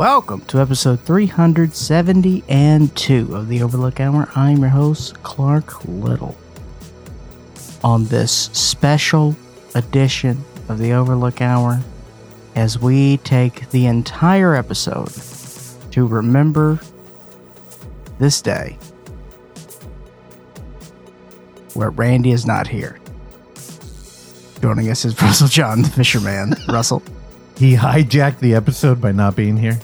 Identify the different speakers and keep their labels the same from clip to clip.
Speaker 1: Welcome to episode 372 of the Overlook Hour. I'm your host, Clark Little. On this special edition of the Overlook Hour, as we take the entire episode to remember this day where Randy is not here. Joining us is Russell John, the fisherman. Russell.
Speaker 2: He hijacked the episode by not being here.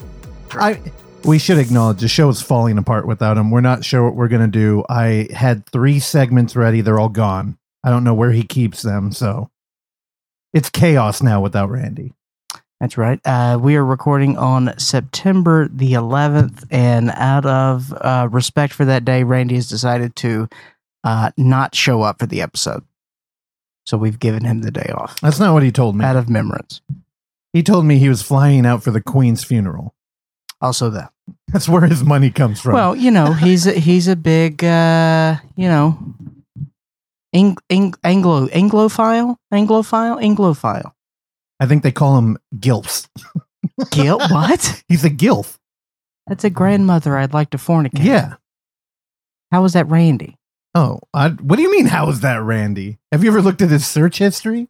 Speaker 2: I we should acknowledge the show is falling apart without him. We're not sure what we're gonna do. I had three segments ready. They're all gone. I don't know where he keeps them. So it's chaos now without Randy.
Speaker 1: That's right. Uh, we are recording on September the 11th, and out of uh, respect for that day, Randy has decided to uh, not show up for the episode. So we've given him the day off
Speaker 2: That's not what he told me.
Speaker 1: out of remembrance.
Speaker 2: He told me he was flying out for the Queen's funeral.
Speaker 1: Also, that.
Speaker 2: That's where his money comes from.
Speaker 1: Well, you know, he's a, he's a big, uh, you know, Anglo Anglophile, Anglophile, Anglophile.
Speaker 2: I think they call him Gilfs.
Speaker 1: Gil, what?
Speaker 2: He's a Gilf.
Speaker 1: That's a grandmother I'd like to fornicate.
Speaker 2: Yeah.
Speaker 1: How was that, Randy?
Speaker 2: Oh, I, what do you mean? How is that, Randy? Have you ever looked at his search history?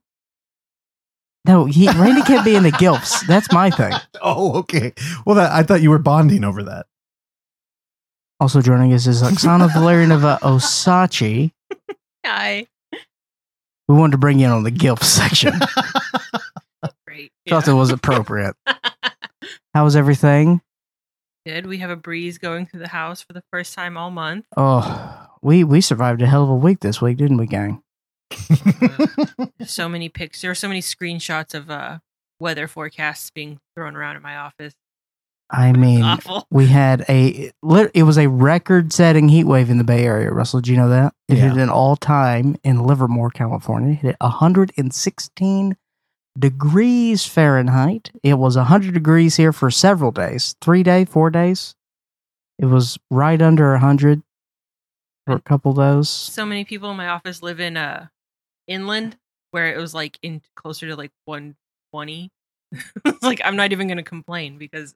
Speaker 1: No, he Randy can't be in the gilfs. That's my thing.
Speaker 2: Oh, okay. Well, that, I thought you were bonding over that.
Speaker 1: Also joining us is Oksana Valerianova Osachi.
Speaker 3: Hi.
Speaker 1: We wanted to bring you in on the gilf section.
Speaker 3: Great.
Speaker 1: Felt it was appropriate. How was everything?
Speaker 3: Good. We have a breeze going through the house for the first time all month.
Speaker 1: Oh, we we survived a hell of a week this week, didn't we, gang?
Speaker 3: There's so many pics. There are so many screenshots of uh, weather forecasts being thrown around in my office.
Speaker 1: I mean,
Speaker 3: Awful.
Speaker 1: we had a it was a record-setting heat wave in the Bay Area. Russell, do you know that? It
Speaker 2: Yeah.
Speaker 1: hit an all-time in Livermore, California. It hit 116 degrees Fahrenheit. It was 100 degrees here for several days, three day, four days. It was right under 100 for a couple of those.
Speaker 3: So many people in my office live in uh, inland where it was like in closer to like 120. it's like I'm not even going to complain because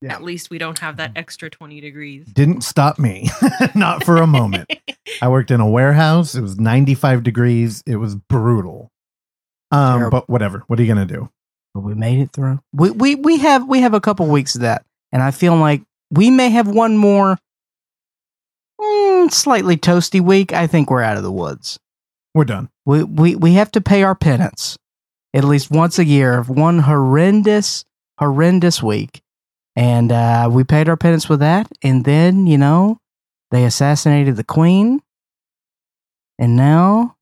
Speaker 2: Yeah.
Speaker 3: at least we don't have that extra 20 degrees.
Speaker 2: Didn't stop me. Not for a moment. I worked in a warehouse. It was 95 degrees. It was brutal. Um,
Speaker 1: Terrible.
Speaker 2: but whatever. What are you gonna do?
Speaker 1: but we made it through. We we we have we have a couple weeks of that, and I feel like we may have one more mm, slightly toasty week. I think we're out of the woods.
Speaker 2: We're done.
Speaker 1: We we we have to pay our penance at least once a year of one horrendous horrendous week, and uh, we paid our penance with that. And then you know they assassinated the queen, and now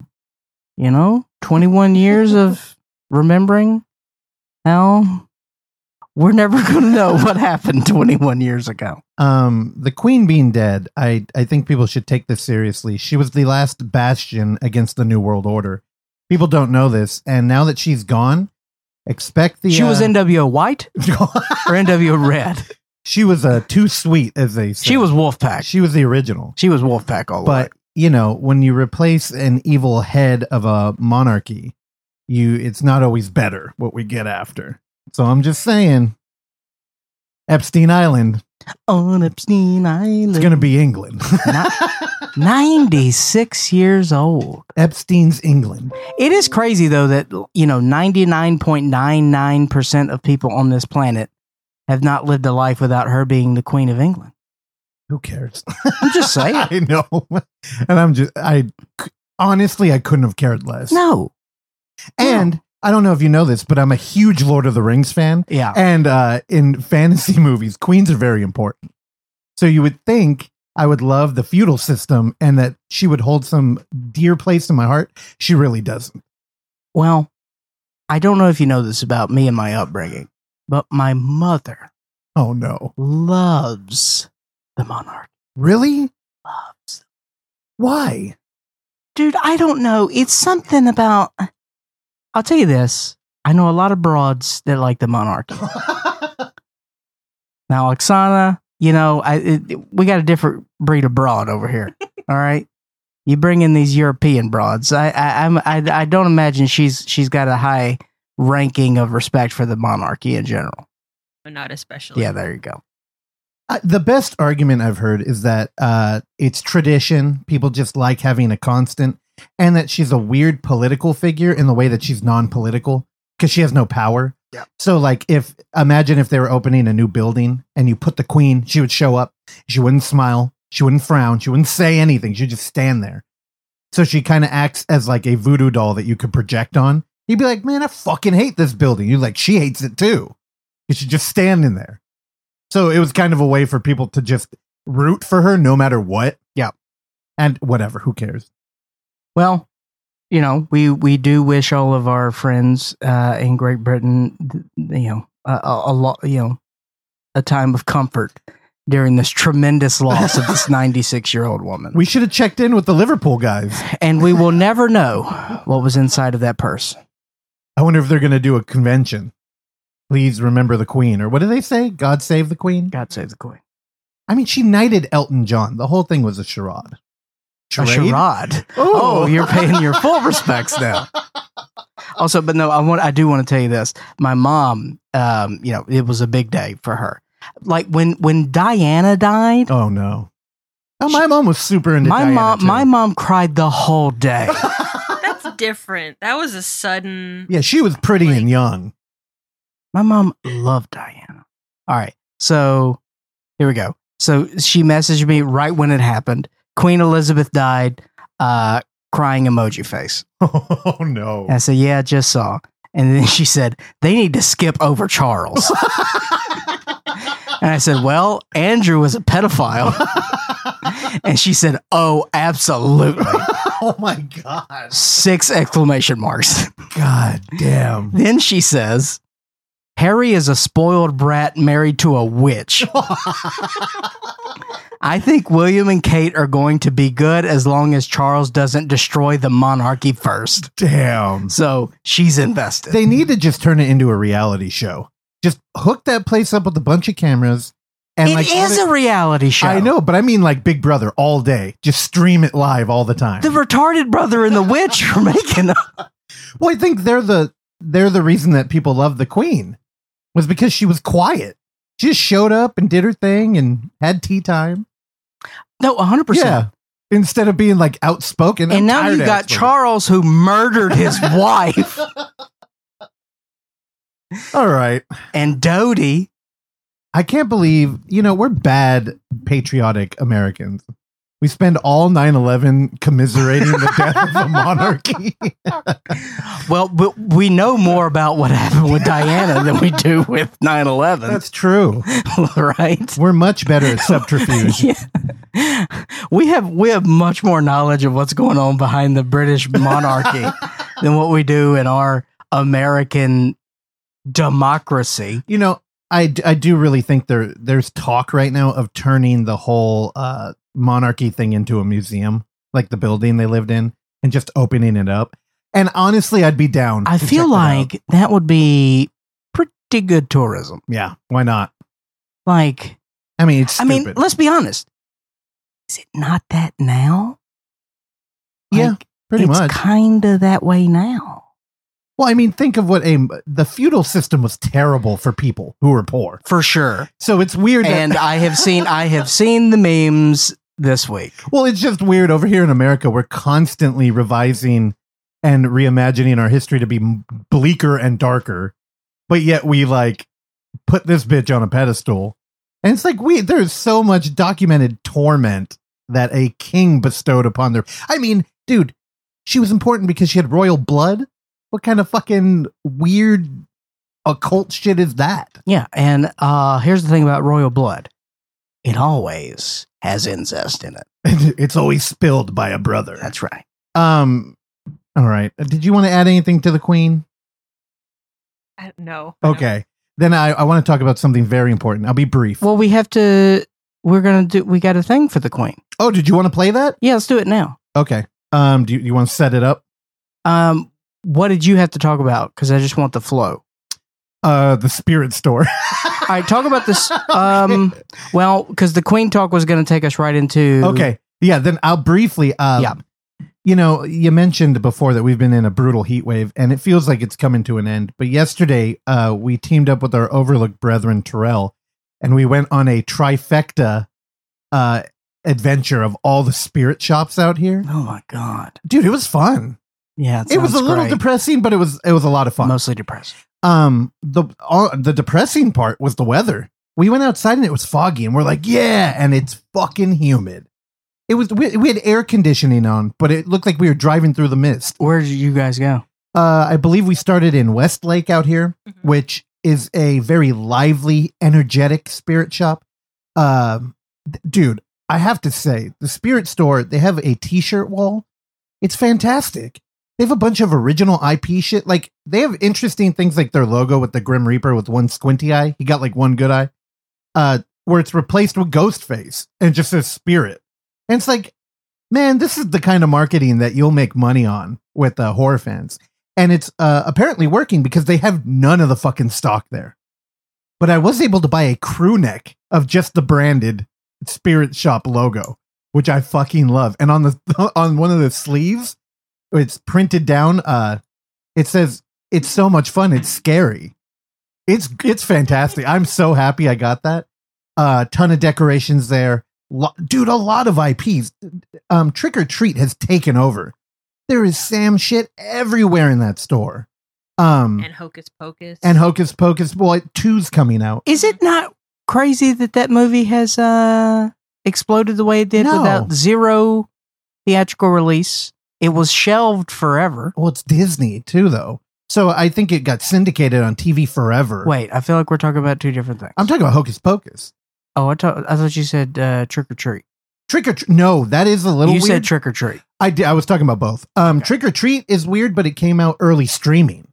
Speaker 1: you know twenty one years of remembering how we're never going to know what happened 21 years ago.
Speaker 2: Um, the queen being dead, I I think people should take this seriously. She was the last bastion against the new world order. People don't know this, and now that she's gone, expect the
Speaker 1: she was
Speaker 2: uh,
Speaker 1: NWO White or NWO Red.
Speaker 2: she was uh, too sweet, as they say.
Speaker 1: She was Wolfpack.
Speaker 2: she was the original.
Speaker 1: She was Wolfpack all the
Speaker 2: but
Speaker 1: way.
Speaker 2: you know when you replace an evil head of a monarchy you it's not always better what we get after so i'm just saying epstein island
Speaker 1: On Epstein Island.
Speaker 2: it's going to be england
Speaker 1: 96 years old.
Speaker 2: epstein's england
Speaker 1: It is crazy, though, that, you know, 99.99% of people on this planet have not lived a life without her being the Queen of England.
Speaker 2: who cares
Speaker 1: I'm just saying.
Speaker 2: i know and i'm just i honestly i couldn't have cared less
Speaker 1: no.
Speaker 2: and i don't know if you know this but i'm a huge lord of the rings fan
Speaker 1: Yeah.
Speaker 2: And uh, in fantasy movies, queens are very important. So you would think I would love the feudal system and that she would hold some dear place in my heart. She really doesn't.
Speaker 1: Well, I don't know if you know this about me and my upbringing, but my mother
Speaker 2: Oh no.
Speaker 1: loves the monarch.
Speaker 2: Really?
Speaker 1: Loves.
Speaker 2: Why?
Speaker 1: Dude, I don't know. It's something about. I'll tell you this. I know a lot of broads that like the monarchy. Now, Oksana, you know, I it, we got a different breed of broad over here. all right, you bring in these European broads. I I I'm, I I don't imagine she's she's got a high ranking of respect for the monarchy in general.
Speaker 3: not especially.
Speaker 1: Yeah, there you go.
Speaker 2: Uh, the best argument I've heard is that uh, it's tradition. People just like having a constant, and that she's a weird political figure in the way that she's non-political because she has no power.
Speaker 1: Yeah.
Speaker 2: So, like, if imagine if they were opening a new building and you put the queen, she would show up. She wouldn't smile. She wouldn't frown. She wouldn't say anything. She'd just stand there. So she kind of acts as like a voodoo doll that you could project on. You'd be like, man, I fucking hate this building. You're like, she hates it too. You should just stand in there. So it was kind of a way for people to just root for her no matter what.
Speaker 1: Yeah.
Speaker 2: And whatever, who cares?
Speaker 1: Well, you know, we we do wish all of our friends uh, in Great Britain, you know, a, a, lot, you know, a time of comfort during this tremendous loss of this 96 year old woman.
Speaker 2: We should have checked in with the Liverpool guys.
Speaker 1: and we will never know what was inside of that purse.
Speaker 2: I wonder if they're going to do a convention. Please remember the Queen. Or what do they say? God save the Queen?
Speaker 1: God save the queen.
Speaker 2: I mean, she knighted Elton John. The whole thing was a charade.
Speaker 1: A charade. Oh, you're paying your full respects now. Also, but no, I want I do want to tell you this. My mom, um, you know, it was a big day for her. Like when when Diana died,
Speaker 2: Oh, no. Oh, my mom was super into
Speaker 1: my
Speaker 2: Diana,
Speaker 1: mom
Speaker 2: too.
Speaker 1: my mom cried the whole day.
Speaker 3: That's different. That was a sudden.
Speaker 2: Yeah, she was pretty
Speaker 3: Like-
Speaker 2: and young.
Speaker 1: My mom loved Diana. All right. So here we go. So she messaged me right when it happened. Queen Elizabeth died, uh, crying emoji face.
Speaker 2: Oh, no.
Speaker 1: And I said, Yeah, just saw. And then she said, They need to skip over Charles. and I said, Well, Andrew was a pedophile. and she said, Oh, absolutely.
Speaker 2: oh, my God.
Speaker 1: Six exclamation marks.
Speaker 2: God damn.
Speaker 1: Then she says, Harry is a spoiled brat married to a witch. I think William and Kate are going to be good as long as Charles doesn't destroy the monarchy first.
Speaker 2: damn.
Speaker 1: So she's invested.
Speaker 2: They need to just turn it into a reality show. Just hook that place up with a bunch of cameras. And
Speaker 1: It
Speaker 2: like
Speaker 1: is a reality show.
Speaker 2: I know, but I mean like Big Brother all day. Just stream it live all the time.
Speaker 1: The retarded brother and the witch are making.
Speaker 2: well, I think they're the they're the reason that people love the Queen was because she was quiet. She just showed up and did her thing and had tea time.
Speaker 1: No, 100%.
Speaker 2: Yeah. Instead of being like outspoken. I'm
Speaker 1: And now you got. Charles who murdered his wife
Speaker 2: All right.
Speaker 1: and Dodi.
Speaker 2: I can't believe, you know, we're bad patriotic Americans. We spend all 9 11 commiserating the death of the monarchy.
Speaker 1: Well, but we know more about what happened with Diana than we do with 9 11,
Speaker 2: That's true.
Speaker 1: right?
Speaker 2: We're much better at subterfuge.
Speaker 1: Yeah. We have we have much more knowledge of what's going on behind the British monarchy than what we do in our American democracy.
Speaker 2: You know, I, I do really think there there's talk right now of turning the whole uh, monarchy thing into a museum, like the building they lived in, and just opening it up. And honestly, I'd be down.
Speaker 1: I feel like that would be pretty good tourism.
Speaker 2: yeah, why not?
Speaker 1: Like,
Speaker 2: I mean, it's
Speaker 1: I mean, let's be honest. Is it not that now?
Speaker 2: yeah, pretty
Speaker 1: it's
Speaker 2: much.
Speaker 1: kind of that way now.
Speaker 2: Well, I mean, think of what a the feudal system was terrible for people who were poor.
Speaker 1: For sure.
Speaker 2: So it's weird. that-
Speaker 1: And I have seen I have seen the memes this week.
Speaker 2: well, it's just weird over here in America. We're constantly revising and reimagining our history to be bleaker and darker, but yet we like put this bitch on a pedestal. And it's like we there's so much documented torment that a king bestowed upon their. I mean, dude, she was important because she had royal blood. What kind of fucking weird occult shit is that?
Speaker 1: Yeah, and uh here's the thing about royal blood. It always has incest in it.
Speaker 2: it's always spilled by a brother.
Speaker 1: That's right.
Speaker 2: Um. All right. Did you want to add anything to the queen?
Speaker 3: I, no. I don't-
Speaker 2: Okay. Then I, I want to talk about something very important. I'll be brief.
Speaker 1: Well, we have to we're gonna do we got a thing for the queen.
Speaker 2: oh, did you want to play that?
Speaker 1: Yeah, let's do it now.
Speaker 2: Okay. Um. Do you, you want to set it up?
Speaker 1: Um what did you have to talk about? Because I just want the flow.
Speaker 2: Uh, the spirit store.
Speaker 1: All right, talk about this. Um, well, because the Queen talk was going to take us right into
Speaker 2: okay. Yeah. Then I'll briefly. Uh,
Speaker 1: Yeah.
Speaker 2: You know, you mentioned before that we've been in a brutal heat wave, and it feels like it's coming to an end. But yesterday, uh, we teamed up with our Overlook brethren, Terrell, and we went on a trifecta uh, adventure of all the spirit shops out here.
Speaker 1: Oh my god.
Speaker 2: Dude, it was fun.
Speaker 1: Yeah,
Speaker 2: It was a little
Speaker 1: great.
Speaker 2: depressing, but it was it was a lot of fun.
Speaker 1: Mostly depressing.
Speaker 2: Um, the all, the depressing part was the weather. We went outside and it was foggy, and we're like, yeah, and it's fucking humid. It was we, we had air conditioning on, but it looked like we were driving through the mist.
Speaker 1: Where did you guys go?
Speaker 2: Uh, I believe we started in Westlake out here,
Speaker 3: Mhm.
Speaker 2: which is a very lively, energetic spirit shop. Um, th- dude, I have to say, the spirit store they have a T-shirt wall. It's fantastic. They have a bunch of original IP shit. Like they have interesting things like their logo with the Grim Reaper with one squinty eye. He got like one good eye. Uh, where it's replaced with Ghostface and just says Spirit. And it's like, man, this is the kind of marketing that you'll make money on with uh, horror fans and it's uh, apparently working because they have none of the fucking stock there. But I was able to buy a crew neck of just the branded Spirit Shop logo, which I fucking love. And on the on one of the sleeves, it's printed down. Uh, it says it's so much fun. It's scary. It's it's fantastic. I'm so happy I got that. A uh, ton of decorations there, Lo- dude. A lot of IPs. Um, Trick 'r Treat has taken over there is Sam shit everywhere in that store. Um,
Speaker 3: And Hocus Pocus.
Speaker 2: and Hocus Pocus Boy two's coming out.
Speaker 1: Is it not crazy that that movie has uh exploded the way it did
Speaker 2: No.
Speaker 1: without zero theatrical release? It was shelved forever.
Speaker 2: Well, it's Disney too, though. So I think it got syndicated on TV forever.
Speaker 1: Wait, I feel like we're talking about two different things.
Speaker 2: I'm talking about Hocus Pocus.
Speaker 1: oh, I, thought I thought you said uh, trick or treat.
Speaker 2: Trick 'r Treat. No, that is a little
Speaker 1: You
Speaker 2: weird.
Speaker 1: said trick or treat.
Speaker 2: I did. I was talking about both. Um,
Speaker 1: Okay.
Speaker 2: Trick 'r Treat is weird, but it came out early streaming,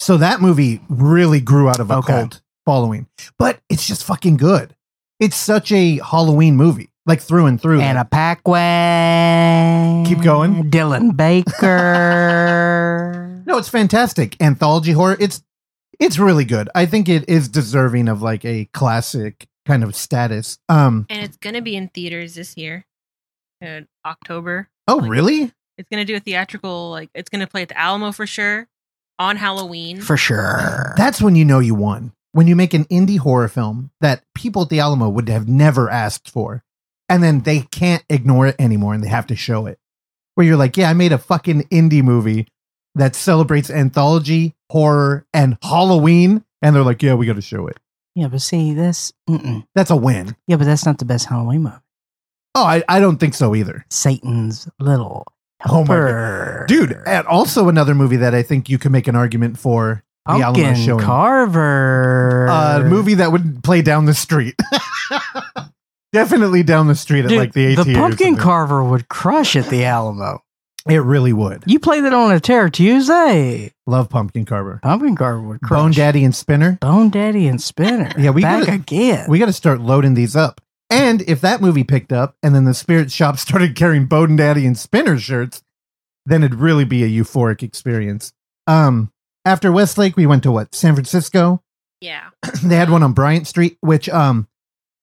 Speaker 2: so that movie really grew out of a
Speaker 1: Okay.
Speaker 2: cult following. But it's just fucking good. It's such a Halloween movie, like through and through.
Speaker 1: Anna Paquin.
Speaker 2: Keep going.
Speaker 1: Dylan Baker.
Speaker 2: No, it's fantastic. Anthology horror. It's it's really good. I think it is deserving of like a classic kind of status. Um
Speaker 3: and it's gonna be in theaters this year, in October.
Speaker 2: oh
Speaker 3: Like-
Speaker 2: really?
Speaker 3: It's gonna do a theatrical like it's gonna play at the Alamo for sure on Halloween.
Speaker 1: For sure.
Speaker 2: That's when you know you won. When you make an indie horror film that people at the Alamo would have never asked for. And then they can't ignore it anymore and they have to show it. Where you're like, yeah, I made a fucking indie movie that celebrates anthology, horror, and Halloween. And they're like, yeah, we got to show it.
Speaker 1: yeah, but see, this. Mm-mm.
Speaker 2: That's a win.
Speaker 1: Yeah, but that's not the best Halloween movie.
Speaker 2: Oh, I, I don't think so either.
Speaker 1: Satan's little
Speaker 2: Oh
Speaker 1: helper.
Speaker 2: Dude, and also another movie that I think you can make an argument for the Alamo
Speaker 1: Pumpkin. Carver.
Speaker 2: A movie that would play down the street. Definitely down the street at
Speaker 1: Dude,
Speaker 2: like the AT.
Speaker 1: the
Speaker 2: or
Speaker 1: Pumpkin
Speaker 2: something.
Speaker 1: Carver would crush at the Alamo.
Speaker 2: It really would.
Speaker 1: You play that on a Terror Tuesday.
Speaker 2: Love Pumpkin Carver.
Speaker 1: Pumpkin Carver would crush.
Speaker 2: Bone Daddy and Spinner.
Speaker 1: Bone Daddy and Spinner.
Speaker 2: Yeah, we
Speaker 1: back
Speaker 2: gotta-
Speaker 1: again.
Speaker 2: We got to start loading these up. And if that movie picked up and then the spirit shop started carrying Bone Daddy and Spinner shirts, then it'd really be a euphoric experience. Um, after Westlake, we went to what? San Francisco.
Speaker 3: Yeah.
Speaker 2: they had one on Bryant Street, which um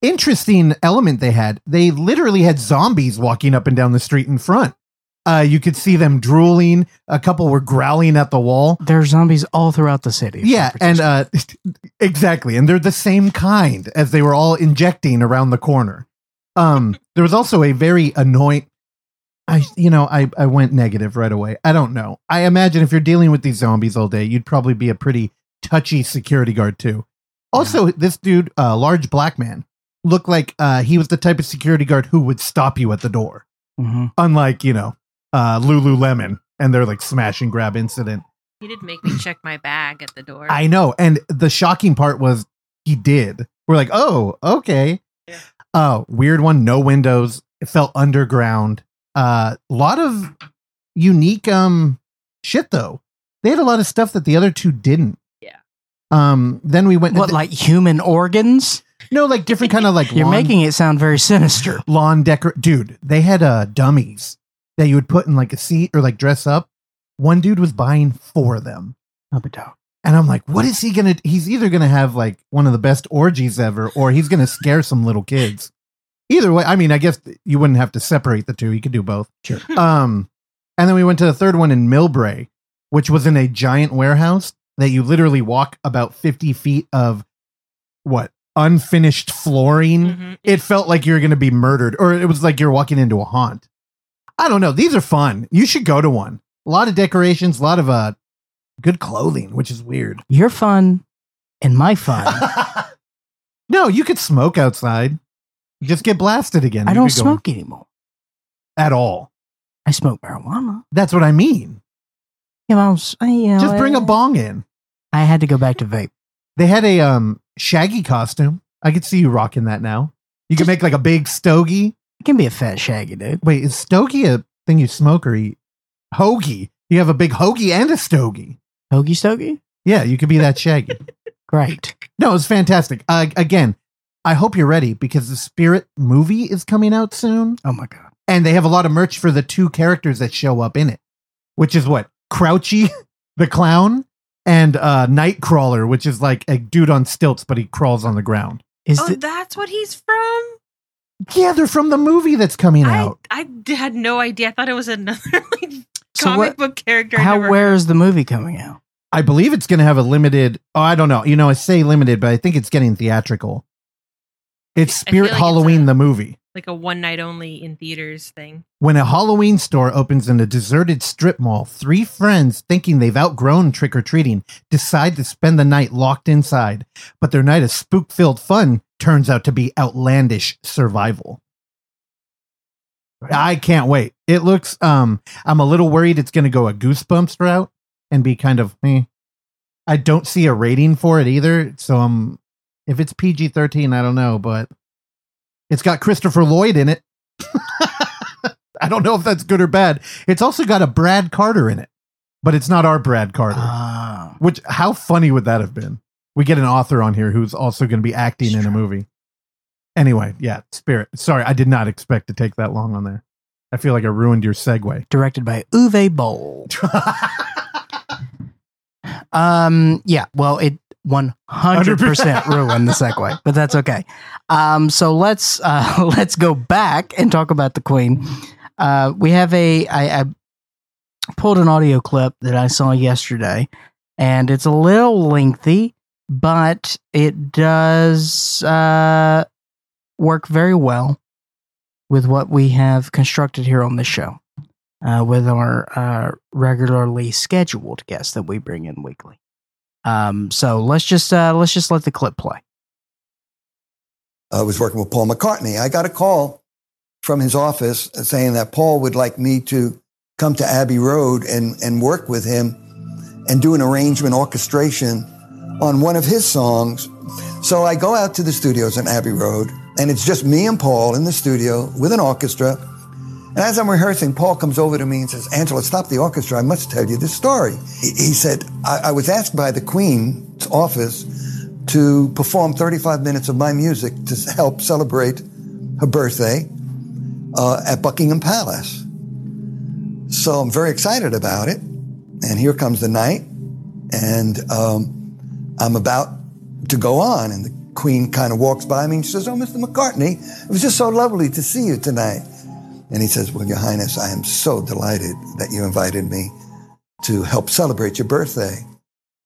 Speaker 2: interesting element they had. They literally had zombies walking up and down the street in front. Uh you could see them drooling, a couple were growling at the wall.
Speaker 1: There's zombies all throughout the city.
Speaker 2: Yeah, and uh exactly. And they're the same kind as they were all injecting around the corner. Um there was also a very annoying I you know, I I went negative right away. I don't know. I imagine if you're dealing with these zombies all day, you'd probably be a pretty touchy security guard too. Also, this dude, uh large black man, looked like uh he was the type of security guard who would stop you at the door.
Speaker 1: Mhm.
Speaker 2: Unlike, you know, uh Lululemon and their like smash and grab incident.
Speaker 3: He did make me check my bag at the door.
Speaker 2: I know. And the shocking part was he did. We're like, oh, okay.
Speaker 3: Yeah.
Speaker 2: Oh, weird one. No windows. It felt underground. A uh, lot of unique um shit though. They had a lot of stuff that the other two didn't.
Speaker 3: Yeah.
Speaker 2: Um. Then we went.
Speaker 1: What, like human organs?
Speaker 2: No, like different kind of like
Speaker 1: You're
Speaker 2: lawn,
Speaker 1: making it sound very sinister.
Speaker 2: lawn decor. Dude, they had uh dummies that you would put in like a seat or like dress up. One dude was buying four of them.
Speaker 1: Up and down.
Speaker 2: And I'm like, what is he gonna? He's either gonna have like one of the best orgies ever, or he's gonna scare some little kids. Either way, I mean, I guess you wouldn't have to separate the two. You could do both.
Speaker 1: Sure.
Speaker 2: Um, And then we went to the third one in Millbrae, which was in a giant warehouse that you literally walk about 50 feet of what? Unfinished flooring.
Speaker 3: Mhm.
Speaker 2: It felt like you were going to be murdered, or it was like you're walking into a haunt. I don't know. These are fun. You should go to one. A lot of decorations, a lot of uh, good clothing, which is weird.
Speaker 1: Your fun and my fun.
Speaker 2: no, you could smoke outside. Just get blasted again.
Speaker 1: I don't
Speaker 2: could go
Speaker 1: smoke anymore.
Speaker 2: at all.
Speaker 1: I smoke marijuana.
Speaker 2: That's what I mean.
Speaker 1: You know, I was- you know,
Speaker 2: Just bring a
Speaker 1: I-
Speaker 2: bong in.
Speaker 1: I had to go back to vape.
Speaker 2: They had a um shaggy costume. I could see you rocking that now. You
Speaker 1: Just-
Speaker 2: make like a big stogie.
Speaker 1: It can be a fat shaggy dude.
Speaker 2: Wait, is stogie a thing you smoke or eat? Hoagie. You have a big hoagie and a stogie.
Speaker 1: Hoagie stogie?
Speaker 2: Yeah, you could be that shaggy.
Speaker 1: Great.
Speaker 2: no, it's fantastic. Uh, again, I hope you're ready because the Spirit movie is coming out soon,
Speaker 1: Oh my god.
Speaker 2: and they have a lot of merch for the two characters that show up in it, which is what Crouchy, the clown, and uh, Nightcrawler, which is like a dude on stilts, but he crawls on the ground.
Speaker 1: Is
Speaker 3: Oh,
Speaker 1: the,
Speaker 3: that's what he's from.
Speaker 2: Yeah, they're from the movie that's coming
Speaker 3: I
Speaker 2: out.
Speaker 3: I had no idea. I thought it was another like
Speaker 1: So
Speaker 3: comic
Speaker 1: what-
Speaker 3: book character.
Speaker 1: How
Speaker 3: never
Speaker 1: where
Speaker 3: heard
Speaker 1: is the movie coming out?
Speaker 2: I believe it's going to have a limited. Oh, I don't know. You know, I say limited, but I think it's getting theatrical. It's Spirit
Speaker 3: like it's
Speaker 2: Halloween,
Speaker 3: a-
Speaker 2: the movie.
Speaker 3: like a one night only in theaters thing.
Speaker 2: When a Halloween store opens in a deserted strip mall, three friends, thinking they've outgrown trick or treating, decide to spend the night locked inside. But their night of spook filled fun turns out to be outlandish survival. I can't wait. It looks, um, I'm a little worried it's going to go a goosebumps route and be kind of, eh. I don't see a rating for it either. So, um, if it's PG 13, I don't know, but it's got Christopher Lloyd in it. I don't know if that's good or bad. It's also got a Brad Carter in it, but it's not our Brad Carter.
Speaker 1: Ah.
Speaker 2: Which, how funny would that have been? We get an author on here who's also going to be acting in a movie. Anyway, yeah, Spirit. Sorry, I did not expect to take that long on there. I feel like I ruined your segue.
Speaker 1: directed by Uwe Boll. Um, yeah, well, it 100% ruined the segue, but that's okay. Um, so let's uh, let's go back and talk about the Queen. Uh, we have a I, I pulled an audio clip that I saw yesterday, and it's a little lengthy, but it does uh, work very well with what we have constructed here on the show uh, with our uh, regularly scheduled guests that we bring in weekly. Um, so let's just uh, let's just let the clip play.
Speaker 4: I was working with Paul McCartney. I got a call from his office saying that Paul would like me to come to Abbey Road and, and work with him and do an arrangement orchestration on one of his songs. So I go out to the studios on Abbey Road, and it's just me and Paul in the studio with an orchestra. And as I'm rehearsing, Paul comes over to me and says, Angelo, stop the orchestra. I must tell you this story. He, said, I, I was asked by the Queen's office to perform 35 minutes of my music to help celebrate her birthday uh, at Buckingham Palace. So I'm very excited about it. And here comes the night, and um, I'm about to go on, and the Queen kind of walks by me and she says, "Oh, Mr. McCartney, it was just so lovely to see you tonight." And he says, "Well, Your Highness, I am so delighted that you invited me to help celebrate your birthday,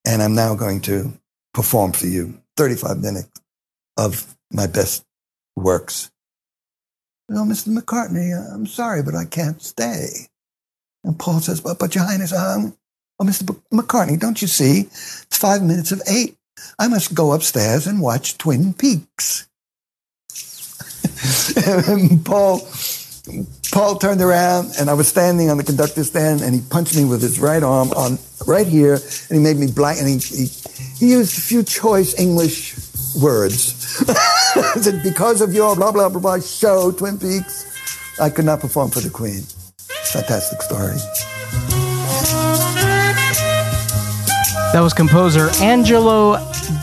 Speaker 4: and I'm now going to perform for you 35 minutes of my best works." No, Mr. McCartney, I'm sorry, but I can't stay. And Paul says, but, but Your Highness, um, oh, Mr. B- McCartney, don't you see? It's five minutes of eight. I must go upstairs and watch Twin Peaks. and Paul, Paul turned around, and I was standing on the conductor's stand, and he punched me with his right arm on right here, and he made me black, and he, he, he used a few choice English words. Said, because of your blah, blah, blah, blah show, Twin Peaks, I could not perform for the Queen. Fantastic story.
Speaker 1: That was composer Angelo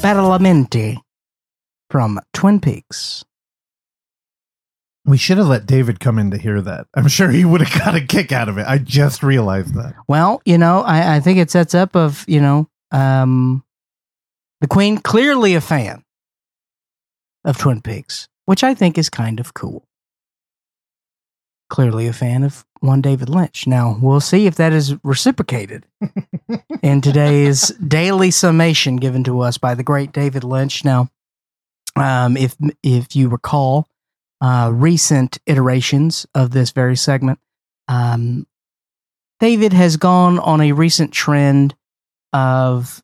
Speaker 1: Badalamenti from Twin Peaks.
Speaker 2: We should have let David come in to hear that. I'm sure he would have got a kick out of it. I just realized that.
Speaker 1: Well, you know, I, I think it sets up of you know, um, the Queen clearly a fan of Twin Peaks, which I think is kind of cool. clearly a fan of one David Lynch. Now, we'll see if that is reciprocated in today's daily summation given to us by the great David Lynch. Now, um, if if you recall uh, recent iterations of this very segment, um, David has gone on a recent trend of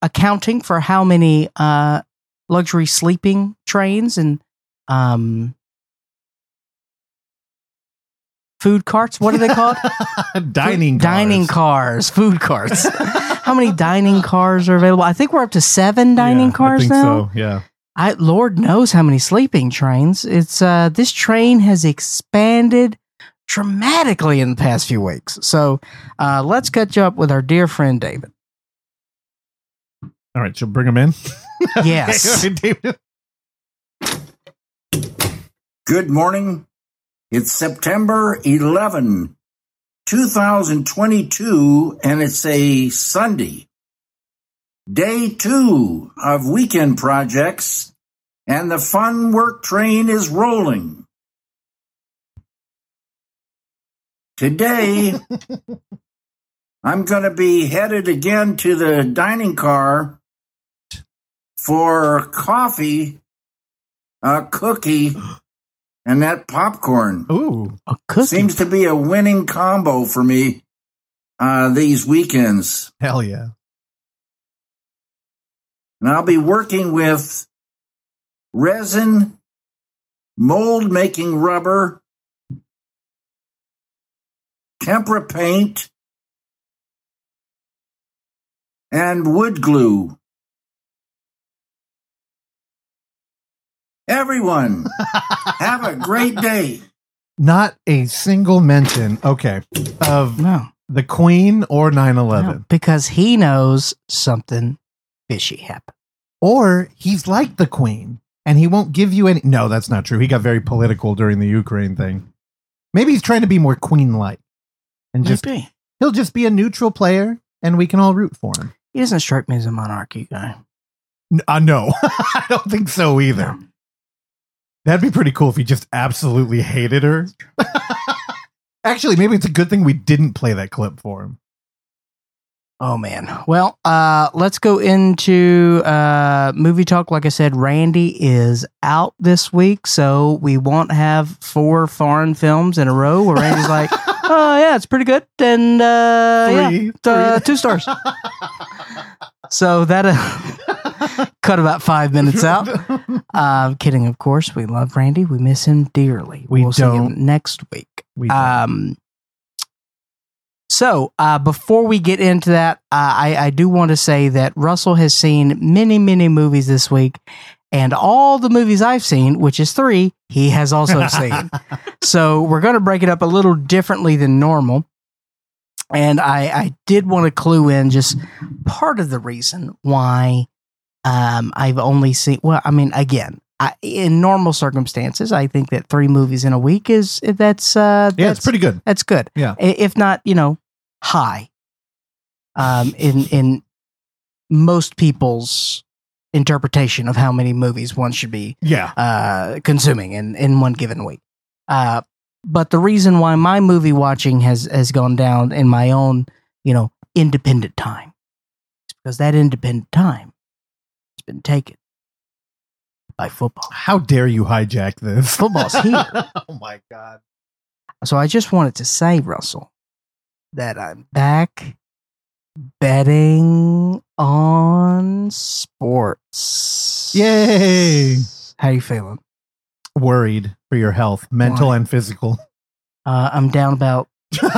Speaker 1: accounting for how many uh, luxury sleeping trains and um, food carts. What are they called?
Speaker 2: dining
Speaker 1: Food- dining
Speaker 2: cars.
Speaker 1: cars, food carts. how many dining cars are available? I think we're up to seven dining
Speaker 2: Yeah,
Speaker 1: cars
Speaker 2: I think
Speaker 1: now.
Speaker 2: So, yeah.
Speaker 1: I Lord knows how many sleeping trains. It's uh this train has expanded dramatically in the past few weeks. So uh let's catch up with our dear friend David.
Speaker 2: All right, she'll bring him in.
Speaker 1: Yes.
Speaker 2: Okay, David.
Speaker 5: Good morning. It's September 11, 2022, and it's a Sunday. Day two of weekend projects, and the fun work train is rolling. Today, I'm going to be headed again to the dining car for coffee, a cookie, and that popcorn.
Speaker 2: Ooh.
Speaker 1: A cookie.
Speaker 5: Seems to be a winning combo for me uh, these weekends.
Speaker 2: Hell yeah.
Speaker 5: And I'll be working with resin, mold making rubber, tempera paint, and wood glue. Everyone, have a great day.
Speaker 2: Not a single mention, okay, of
Speaker 1: no,
Speaker 2: the Queen or 9
Speaker 1: no,
Speaker 2: 11.
Speaker 1: because he knows something fishy hip.
Speaker 2: Or he's like the Queen and he won't give you any. No, that's not true. He got very political during the Ukraine thing. Maybe he's trying to be more Queen like and just
Speaker 1: Maybe.
Speaker 2: he'll just be a neutral player and we can all root for him.
Speaker 1: He doesn't strike me as a monarchy guy.
Speaker 2: N- Uh, no, I don't think so either.
Speaker 1: No.
Speaker 2: That'd be pretty cool if he just absolutely hated her. Actually, maybe it's a good thing we didn't play that clip for him.
Speaker 1: Oh man. Well, uh let's go into uh movie talk. Like I said, Randy is out this week, so we won't have four foreign films in a row where Randy's like, "Oh yeah, it's pretty good." And uh yeah,
Speaker 2: Three,
Speaker 1: uh,
Speaker 2: three.
Speaker 1: two stars. So that uh, cut about 5 minutes out. Uh kidding, of course. We love Randy. We miss him dearly.
Speaker 2: We
Speaker 1: will see him next week.
Speaker 2: We.
Speaker 1: Um, so uh, before we get into that, uh, I, I do want to say that Russell has seen many, many movies this week, and all the movies I've seen, which is three, he has also seen. so we're going to break it up a little differently than normal. And I, I did want to clue in just part of the reason why um, I've only seen. Well, I mean, again, I, in normal circumstances, I think that three movies in a week is that's uh,
Speaker 2: yeah,
Speaker 1: that's
Speaker 2: it's pretty good.
Speaker 1: that's good.
Speaker 2: Yeah.
Speaker 1: If not, you know, high. Um, in in most people's interpretation of how many movies one should be
Speaker 2: Yeah.
Speaker 1: uh, consuming in, in one given week. Uh, but the reason why my movie watching has has gone down in my own, you know, independent time is because that independent time has been taken by football.
Speaker 2: How dare you hijack this?
Speaker 1: Football's here.
Speaker 2: oh my god.
Speaker 1: So I just wanted to say, Russell, that I'm back betting on sports.
Speaker 2: Yay.
Speaker 1: How you feeling?
Speaker 2: Worried for your health, mental
Speaker 1: Why?
Speaker 2: and physical.
Speaker 1: Uh, I'm down about.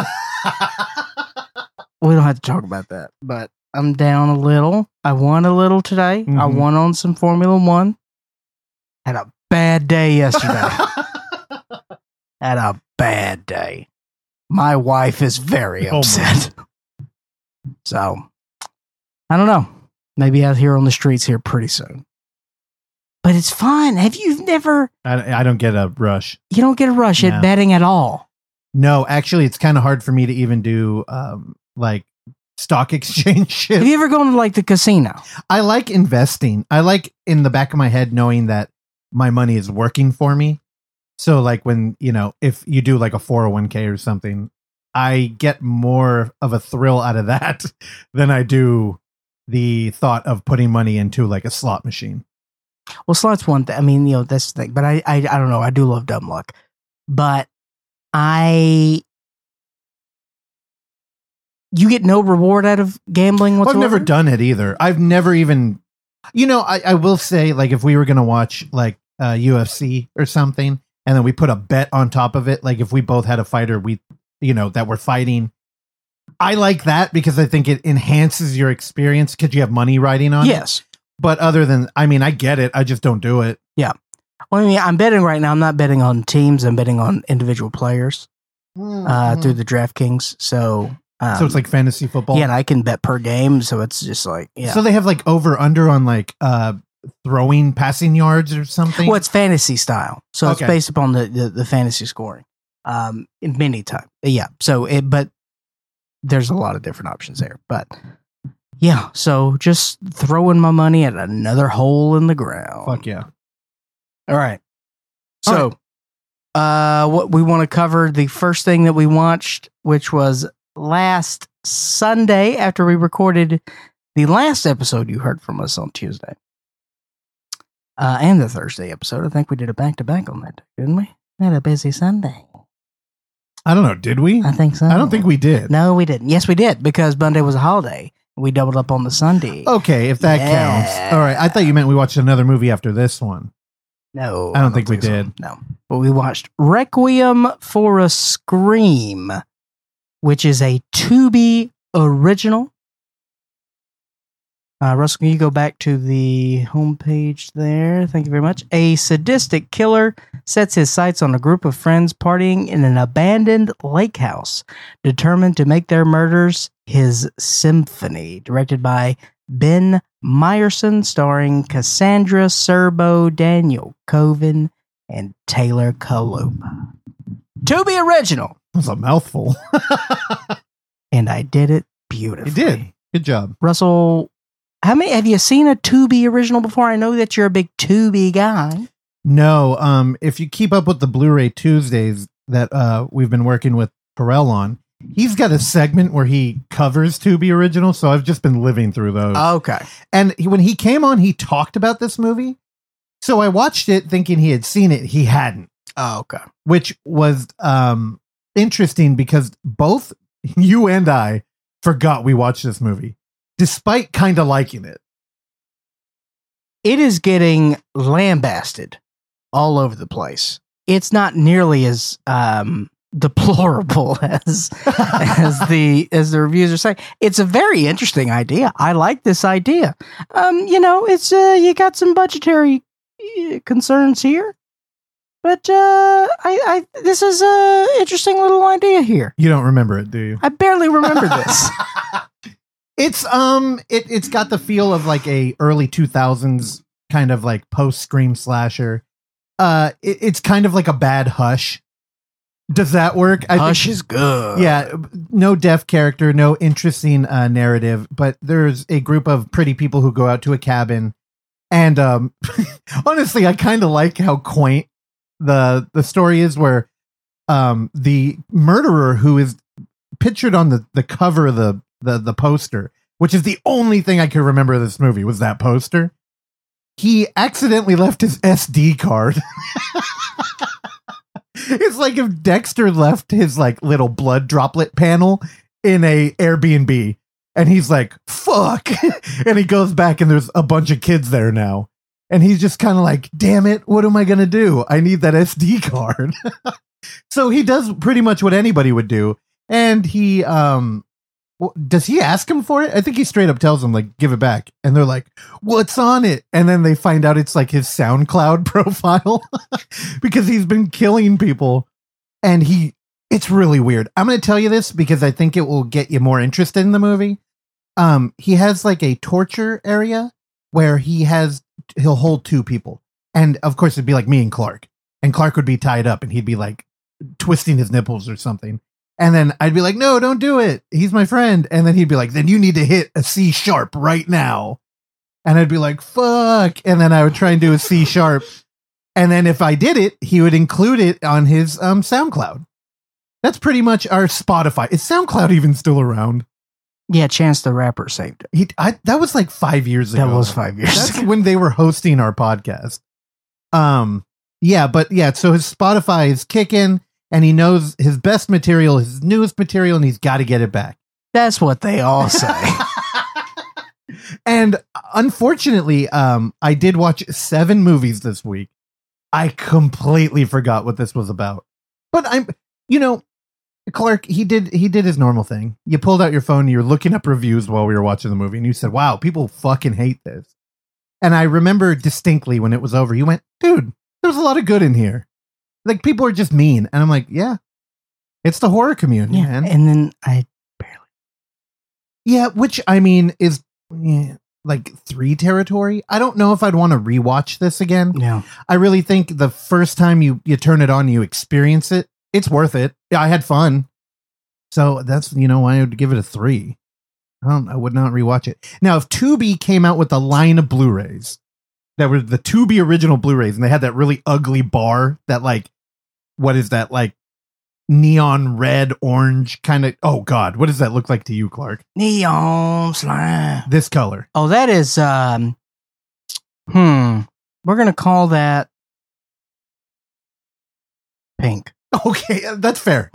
Speaker 1: We don't have to talk about that, but I'm down a little. I won a little today. I
Speaker 2: Mhm.
Speaker 1: won on some Formula One. Had a bad day yesterday. Had a bad day. My wife is very
Speaker 2: Oh,
Speaker 1: upset. so, I don't know. Maybe out here on the streets here pretty soon. But it's fun. Have you never?
Speaker 2: I, I don't get a rush.
Speaker 1: You don't get a rush
Speaker 2: No.
Speaker 1: at betting at all.
Speaker 2: No, actually, it's kind of hard for me to even do um, like stock exchange shit.
Speaker 1: Have you ever gone to like the casino?
Speaker 2: I like investing. I like in the back of my head knowing that my money is working for me. So like when, you know, if you do like a 401k or something, I get more of a thrill out of that than I do the thought of putting money into like a slot machine.
Speaker 1: Well, slots one thing. I mean, you know, that's the thing. But I, I, I don't know. I do love dumb luck, but I, you get no reward out of gambling
Speaker 2: Well, I've never done it either. I've never even, you know, I, I will say like if we were going to watch like uh, UFC or something and then we put a bet on top of it, like if we both had a fighter, we, you know, that we're fighting. I like that because I think it enhances your experience because you have money riding on it.
Speaker 1: Yes.
Speaker 2: But other than, I mean, I get it. I just don't do it. Yeah.
Speaker 1: Well, I mean, I'm betting right now. I'm not betting on teams. I'm betting on individual players uh, through the DraftKings. So, um,
Speaker 2: Mm-hmm. so it's like fantasy football.
Speaker 1: yeah, and I can bet per game. So it's just like, yeah.
Speaker 2: So they have like over under on like uh throwing passing yards or something.
Speaker 1: well, it's fantasy style. So it's based upon the, the, the fantasy scoring um, in many times. Yeah. So it, but there's a lot of different options there. But yeah. So just throwing my money at another hole in the ground.
Speaker 2: Fuck yeah.
Speaker 1: All right.
Speaker 2: All
Speaker 1: So, uh, what we want to cover the first thing that we watched, which was last Sunday after we recorded the last episode you heard from us on Tuesday, uh, and the Thursday episode. I think we did a back to back on that, didn't we? We had a busy Sunday.
Speaker 2: I don't know. Did we?
Speaker 1: I think so.
Speaker 2: I don't think we did.
Speaker 1: No, we didn't. Yes, we did because Monday was a holiday. We doubled up on the Sunday.
Speaker 2: Okay, if that
Speaker 1: Yeah.
Speaker 2: counts. All right. I thought you meant we watched another movie after this one.
Speaker 1: No,
Speaker 2: I don't think we
Speaker 1: so.
Speaker 2: did.
Speaker 1: No, but we watched Requiem for a Scream, which is a Tubi original. Uh, Russell, can you go back to the homepage there? Thank you very much. A sadistic killer sets his sights on a group of friends partying in an abandoned lake house, determined to make their murders his symphony. Directed by Ben Meyerson, starring Cassandra Scerbo, Daniel Coven, and Taylor Kalupa. Tubi original,
Speaker 2: That was a mouthful.
Speaker 1: and I did it beautifully.
Speaker 2: you did. Good job.
Speaker 1: Russell. How many have you seen a Tubi original before? I know that you're a big Tubi guy.
Speaker 2: No, um, if you keep up with the Blu-ray Tuesdays that uh we've been working with Perel on, he's got a segment where he covers Tubi original. So I've just been living through those.
Speaker 1: Okay.
Speaker 2: And he, when he came on, he talked about this movie. So I watched it thinking he had seen it. He hadn't,
Speaker 1: Oh, okay.
Speaker 2: which was um interesting because both you and I forgot we watched this movie, despite kind of liking it.
Speaker 1: It is getting lambasted all over the place. It's not nearly as um, deplorable as as the as the reviews are saying. It's a very interesting idea. I like this idea. Um, you know, it's uh, you got some budgetary uh, concerns here, but uh, I, I this is a interesting little idea here.
Speaker 2: You don't remember it, do you?
Speaker 1: I barely remember this.
Speaker 2: It's um it it's got the feel of like a early 2000s kind of like post scream slasher. Uh it, it's kind of like a bad hush. Does that work? I
Speaker 1: Hush is good.
Speaker 2: yeah, no deaf character, no interesting uh, narrative, but there's a group of pretty people who go out to a cabin, and um, honestly, I kind of like how quaint the the story is, where um, the murderer who is pictured on the the cover of the the the poster, which is the only thing I could remember of this movie was that poster. He accidentally left his SD card. it's like if Dexter left his like little blood droplet panel in a Airbnb and he's like, fuck. and he goes back and there's a bunch of kids there now. And he's just kind of like, damn it, what am I going to do? I need that SD card. so he does pretty much what anybody would do. And he, um, well, does he ask him for it? I think he straight up tells him, like, give it back. And they're like, what's on it? And then they find out it's like his SoundCloud profile because he's been killing people. And he, it's really weird. I'm going to tell you this because I think it will get you more interested in the movie. Um, he has like a torture area where he has, he'll hold two people. And of course, it'd be like me and Clark. And Clark would be tied up and he'd be like twisting his nipples or something. And then I'd be like, no, don't do it. He's my friend. And then he'd be like, then you need to hit a C sharp right now. And I'd be like, fuck. And then I would try and do a C sharp. And then if I did it, he would include it on his um, SoundCloud. That's pretty much our Spotify. Is SoundCloud even still around?
Speaker 1: Yeah, Chance the Rapper saved it.
Speaker 2: He, I, that was like five years ago.
Speaker 1: That was five years
Speaker 2: That's
Speaker 1: ago.
Speaker 2: when they were hosting our podcast. Um, yeah, but yeah, so his Spotify is kicking, and he knows his best material, his newest material, and he's got to get it back.
Speaker 1: That's what they all say.
Speaker 2: and unfortunately, um, I did watch seven movies this week. I completely forgot what this was about. But I'm, you know, Clark, he did he did his normal thing. You pulled out your phone, you were looking up reviews while we were watching the movie, and you said, "Wow, people fucking hate this." And I remember distinctly when it was over, you went, "Dude, there's a lot of good in here. Like people are just mean." And I'm like, "Yeah, it's the horror community,
Speaker 1: yeah,
Speaker 2: man."
Speaker 1: and then I barely.
Speaker 2: Yeah, which I mean is yeah, like three territory. I don't know if I'd want to rewatch this again.
Speaker 1: No,
Speaker 2: I really think the first time you you turn it on, you experience it. It's worth it. Yeah, I had fun. So that's you know why I would give it a three. I don't. I would not rewatch it. Now, if Tubi came out with a line of Blu-rays that were the Tubi original Blu-rays, and they had that really ugly bar that like, what is that like? Neon red, orange kind of. Oh God, what does that look like to you, Clark?
Speaker 1: neon slime.
Speaker 2: This color.
Speaker 1: Oh, that is um. Hmm. We're gonna call that pink.
Speaker 2: Okay, uh, that's fair.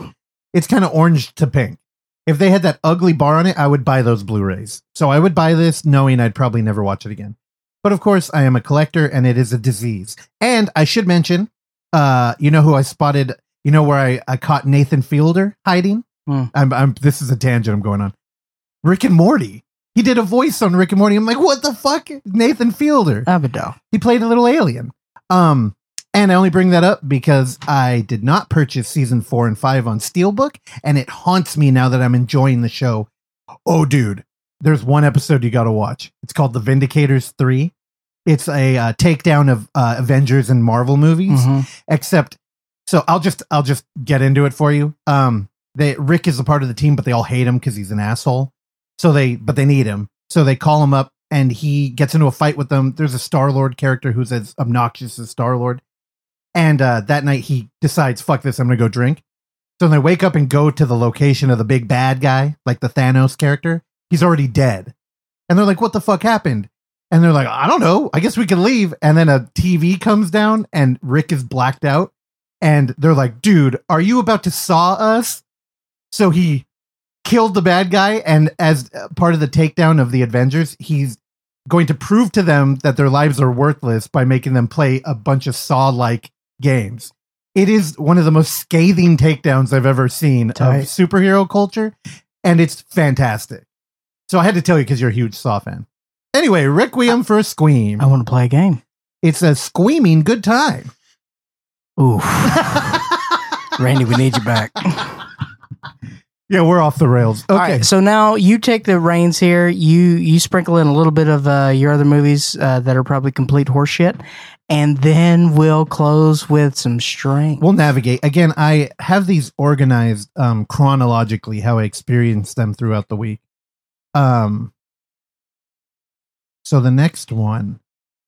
Speaker 2: It's kind of orange to pink. If they had that ugly bar on it, I would buy those Blu-rays. So I would buy this knowing I'd probably never watch it again. But of course, I am a collector and it is a disease. And I should mention, uh, you know who I spotted, you know where I, I caught Nathan Fielder hiding?
Speaker 1: Hmm.
Speaker 2: I'm, I'm this is a tangent I'm going on. Rick and Morty. He did a voice on Rick and Morty. I'm like, what the fuck? Nathan Fielder.
Speaker 1: Abadal.
Speaker 2: He played a little alien. Um, and I only bring that up because I did not purchase season four and five on Steelbook, and it haunts me now that I'm enjoying the show. Oh, dude, there's one episode you got to watch. It's called The Vindicators 3. It's a uh, takedown of uh, Avengers and Marvel movies,
Speaker 1: Mhm.
Speaker 2: except so I'll just I'll just get into it for you. Um, they Rick is a part of the team, but they all hate him because he's an asshole. So they but they need him. So they call him up and he gets into a fight with them. There's a Star Lord character who's as obnoxious as Star Lord. And uh, that night he decides, fuck this, I'm gonna go drink. So they wake up and go to the location of the big bad guy, like the Thanos character. He's already dead. And they're like, what the fuck happened? And they're like, I don't know. I guess we can leave. And then a TV comes down and Rick is blacked out. And they're like, dude, are you about to saw us? So he killed the bad guy. And as part of the takedown of the Avengers, he's going to prove to them that their lives are worthless by making them play a bunch of Saw like games. It is one of the most scathing takedowns I've ever seen
Speaker 1: Tight.
Speaker 2: of superhero culture. And it's fantastic. So I had to tell you because you're a huge Saw fan. Anyway, Requiem for a Squeam.
Speaker 1: I want to play a game.
Speaker 2: It's a squeaming good time.
Speaker 1: Ooh, Randy, we need you back.
Speaker 2: Yeah, we're off the rails. Okay.
Speaker 1: Right, so now you take the reins here. You you sprinkle in a little bit of uh, your other movies uh, that are probably complete horseshit, and then we'll close with some strength.
Speaker 2: We'll navigate. Again, I have these organized um, chronologically how I experience them throughout the week. Um, so the next one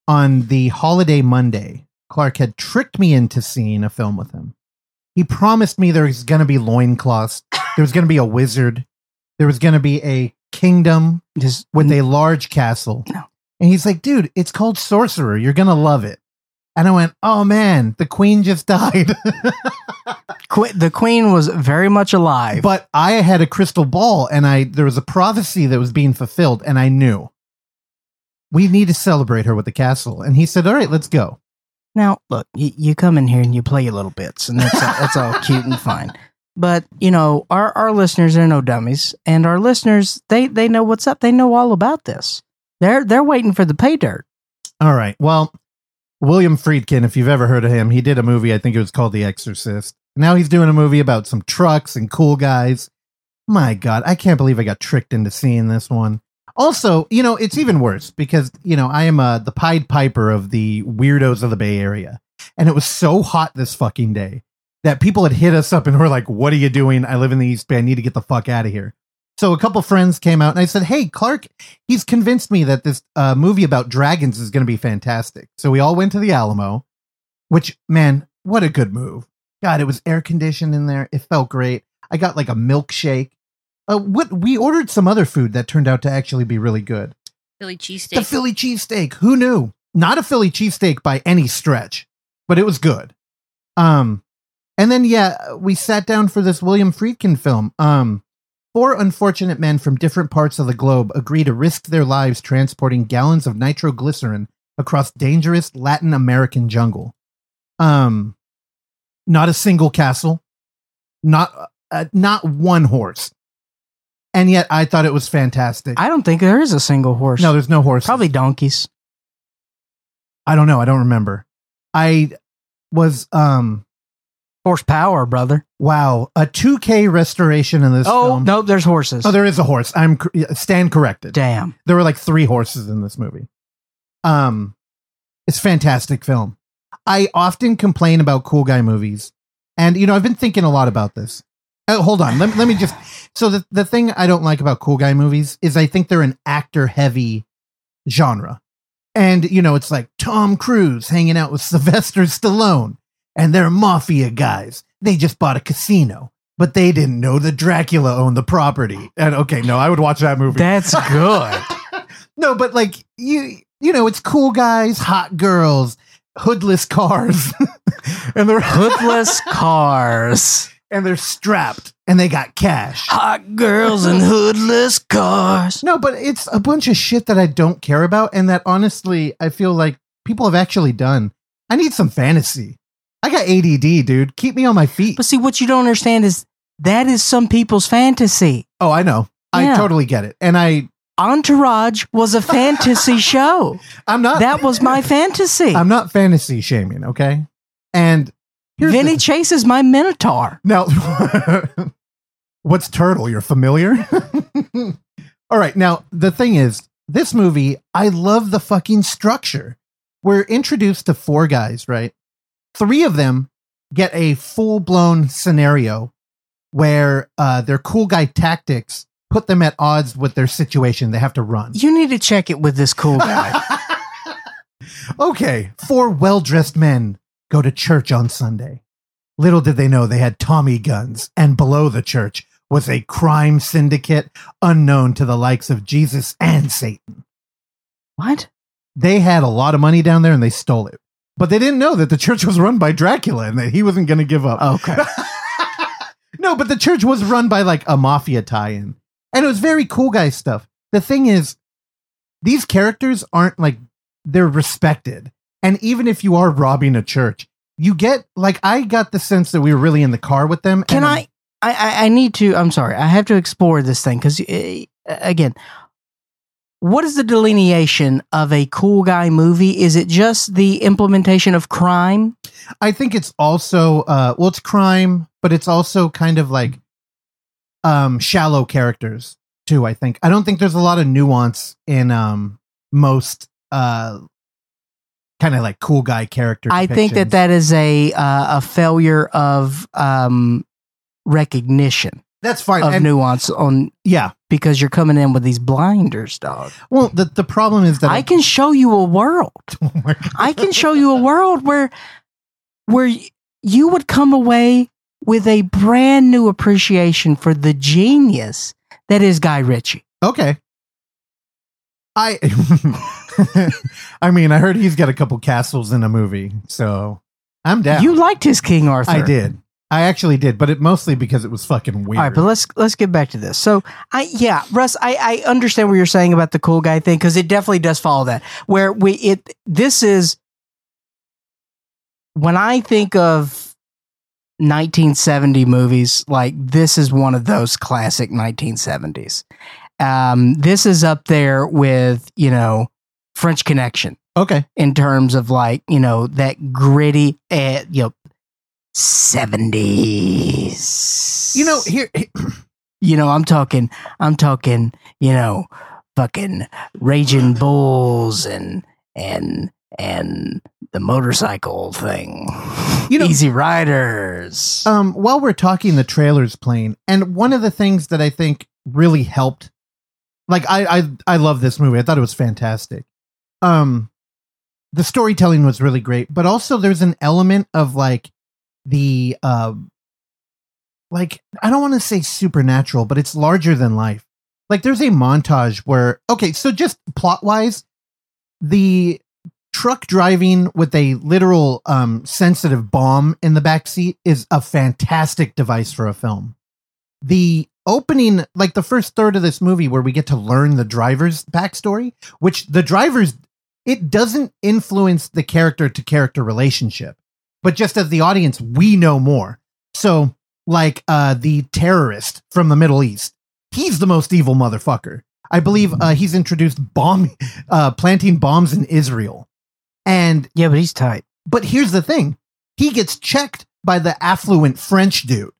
Speaker 2: on the holiday Monday, Clark had tricked me into seeing a film with him. He promised me there was going to be loincloths, there was going to be a wizard, there was going to be a kingdom
Speaker 1: Just
Speaker 2: with a large castle.
Speaker 1: No.
Speaker 2: And he's like, dude, it's called Sorcerer. You're going to love it. And I went, oh man, the queen just died.
Speaker 1: Qu- the queen was very much alive.
Speaker 2: but I had a crystal ball and I there was a prophecy that was being fulfilled and I knew we need to celebrate her with the castle. And he said, all right, let's go.
Speaker 1: Now, look, you, you come in here and you play your little bits, and that's all, that's all cute and fine. But you know, our our listeners are no dummies, and our listeners they they know what's up. They know all about this. They're they're waiting for the pay dirt.
Speaker 2: All right. Well, William Friedkin, if you've ever heard of him, he did a movie, I think it was called The Exorcist. Now he's doing a movie about some trucks and cool guys. My God, I can't believe I got tricked into seeing this one. Also, you know, it's even worse because, you know, I am uh, the Pied Piper of the weirdos of the Bay Area. And it was so hot this fucking day that people had hit us up and were like, What are you doing? I live in the East Bay. I need to get the fuck out of here. So a couple friends came out and I said, Hey, Clark, he's convinced me that this uh, movie about dragons is going to be fantastic. So we all went to the Alamo. which man, what a good move. God, it was air conditioned in there. It felt great. I got like a milkshake. Uh, what we ordered some other food that turned out to actually be really good.
Speaker 3: Philly cheesesteak.
Speaker 2: The Philly cheesesteak. Who knew? Not a Philly cheesesteak by any stretch, but it was good. Um, and then yeah, we sat down for this William Friedkin film. Um, four unfortunate men from different parts of the globe agree to risk their lives transporting gallons of nitroglycerin across dangerous Latin American jungle. Um, not a single castle, not uh, not one horse, and yet I thought it was fantastic.
Speaker 1: I don't think there is a single horse.
Speaker 2: no, there's no horse.
Speaker 1: probably donkeys.
Speaker 2: I don't know. I don't remember. I was um
Speaker 1: Horsepower, brother.
Speaker 2: wow a 2K restoration in this
Speaker 1: Oh
Speaker 2: film.
Speaker 1: nope, there's horses.
Speaker 2: Oh, there is a horse. I'm stand corrected.
Speaker 1: Damn.
Speaker 2: There were like three horses in this movie. Um, it's a fantastic film. I often complain about cool guy movies, and you know I've been thinking a lot about this. Oh, hold on, let, let me just. So the the thing I don't like about cool guy movies is I think they're an actor heavy genre, and you know it's like Tom Cruise hanging out with Sylvester Stallone, and they're mafia guys. They just bought a casino. But they didn't know that Dracula owned the property. And okay, no, I would watch that movie.
Speaker 1: That's good.
Speaker 2: no, but like you, you know, it's cool guys, hot girls, hoodless cars, and they're
Speaker 1: Hoodless cars.
Speaker 2: and they're strapped and they got cash.
Speaker 1: Hot girls and hoodless cars.
Speaker 2: No, but it's a bunch of shit that I don't care about, and that honestly, I feel like people have actually done. I need some fantasy. I got ADD, dude. Keep me on my feet.
Speaker 1: But see, what you don't understand is that is some people's fantasy.
Speaker 2: Oh, I know. I totally get it. And I,
Speaker 1: Entourage was a fantasy show.
Speaker 2: I'm not.
Speaker 1: That was my fantasy.
Speaker 2: I'm not fantasy shaming. Okay. And here's the-
Speaker 1: Vinny Chase is my minotaur.
Speaker 2: Now, what's turtle? You're familiar? All right. Now, the thing is, this movie, I love the fucking structure. We're introduced to four guys, right? Three of them get a full blown scenario where uh, their cool guy tactics put them at odds with their situation. They have to run.
Speaker 1: You need to check it with this cool guy.
Speaker 2: okay, four well dressed men go to church on Sunday. Little did they know they had Tommy guns, and below the church was a crime syndicate unknown to the likes of Jesus and Satan.
Speaker 1: what?
Speaker 2: They had a lot of money down there and they stole it. But they didn't know that the church was run by Dracula and that he wasn't going to give up.
Speaker 1: Okay.
Speaker 2: no, but the church was run by like a mafia tie in. And it was very cool guy stuff. The thing is, these characters aren't like, they're respected. And even if you are robbing a church, you get like, I got the sense that we were really in the car with them.
Speaker 1: Can
Speaker 2: and
Speaker 1: I, I? I I need to. I'm sorry. I have to explore this thing because again, what is the delineation of a cool guy movie? Is it just the implementation of crime?
Speaker 2: I think it's also, uh, well, it's crime, but it's also kind of like um, shallow characters too. I think I don't think there's a lot of nuance in um, most uh, kind of like cool guy character.
Speaker 1: I think that that is a uh, a failure of um, recognition
Speaker 2: that's fine.
Speaker 1: of
Speaker 2: And-
Speaker 1: nuance on
Speaker 2: yeah.
Speaker 1: because you're coming in with these blinders, dog.
Speaker 2: Well, the the problem is that
Speaker 1: I can show you a world.
Speaker 2: Oh.
Speaker 1: I can show you a world where where you would come away with a brand new appreciation for the genius that is Guy Ritchie.
Speaker 2: Okay. I I mean, I heard he's got a couple castles in a movie, so I'm down.
Speaker 1: You liked his King Arthur.
Speaker 2: I did. I actually did, but it mostly because it was fucking weird.
Speaker 1: All right, but let's let's get back to this. So, I yeah, Russ, I, I understand what you're saying about the cool guy thing because it definitely does follow that. Where we it this is when I think of 1970 movies, like this is one of those classic 1970s. Um, this is up there with you know French Connection
Speaker 2: okay.
Speaker 1: in terms of like you know that gritty, uh, you know. 70s.
Speaker 2: You know, here
Speaker 1: You know, I'm talking, I'm talking, you know, fucking raging bulls and and and the motorcycle thing.
Speaker 2: You know-
Speaker 1: Easy Riders.
Speaker 2: um while we're talking the trailers playing, and one of the things that I think really helped like I I I love this movie. I thought it was fantastic. Um the storytelling was really great, but also there's an element of like the uh like I don't want to say supernatural, but it's larger than life. Like there's a montage where okay, so just plot wise, the truck driving with a literal um sensitive bomb in the back seat is a fantastic device for a film. The opening, like the first third of this movie, where we get to learn the driver's backstory, which the driver's it doesn't influence the character to character relationship, but just as the audience, we know more. So, like uh, the terrorist from the Middle East, he's the most evil motherfucker. I believe uh, he's introduced bomb, uh, planting bombs in Israel, and
Speaker 1: Yeah, but he's tight.
Speaker 2: but here's the thing: he gets checked by the affluent French dude,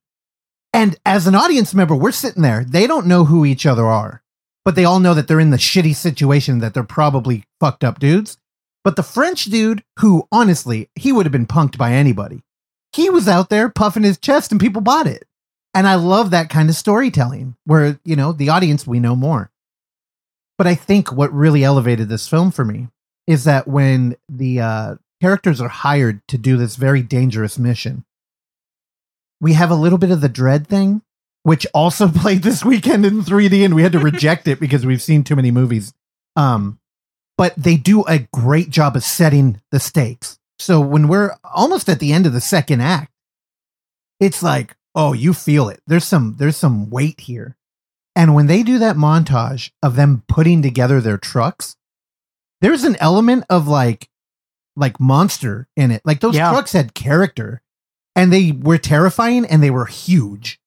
Speaker 2: and as an audience member, we're sitting there. They don't know who each other are, but they all know that they're in the shitty situation that they're probably fucked up dudes. But the French dude, who honestly, he would have been punked by anybody. He was out there puffing his chest and people bought it. And I love that kind of storytelling where, you know, the audience, we know more. But I think what really elevated this film for me is that when the uh, characters are hired to do this very dangerous mission, we have a little bit of the dread thing, which also played this weekend in 3D, and we had to reject it because we've seen too many movies. Um, but they do a great job of setting the stakes. So when we're almost at the end of the second act, it's like, oh, you feel it. There's some there's some weight here. And when they do that montage of them putting together their trucks, there's an element of like like monster in it. Like those
Speaker 1: Yeah.
Speaker 2: trucks had character and they were terrifying and they were huge.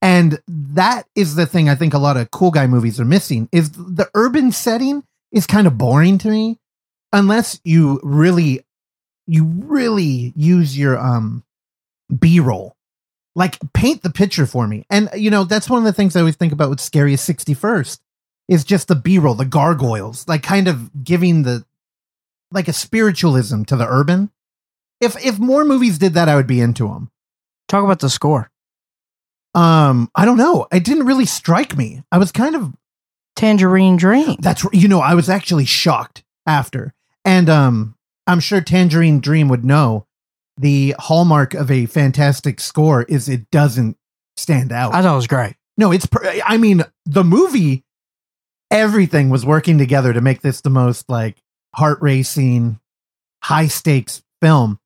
Speaker 2: And that is the thing I think a lot of cool guy movies are missing is the urban setting is kind of boring to me unless you really you really use your um b-roll. Like paint the picture for me. And you know that's one of the things i always think about with scariest 61st is just the b-roll the gargoyles like kind of giving the like a spiritualism to the urban. If if more movies did that i would be into them
Speaker 1: Talk about the score.
Speaker 2: um i don't know. It didn't really strike me. I was kind of
Speaker 1: Tangerine Dream.
Speaker 2: That's you know, I was actually shocked after. And um I'm sure Tangerine Dream would know the hallmark of a fantastic score is it doesn't stand out.
Speaker 1: I thought it was great.
Speaker 2: no, it's per- I mean, the movie everything was working together to make this the most like heart racing, high stakes film.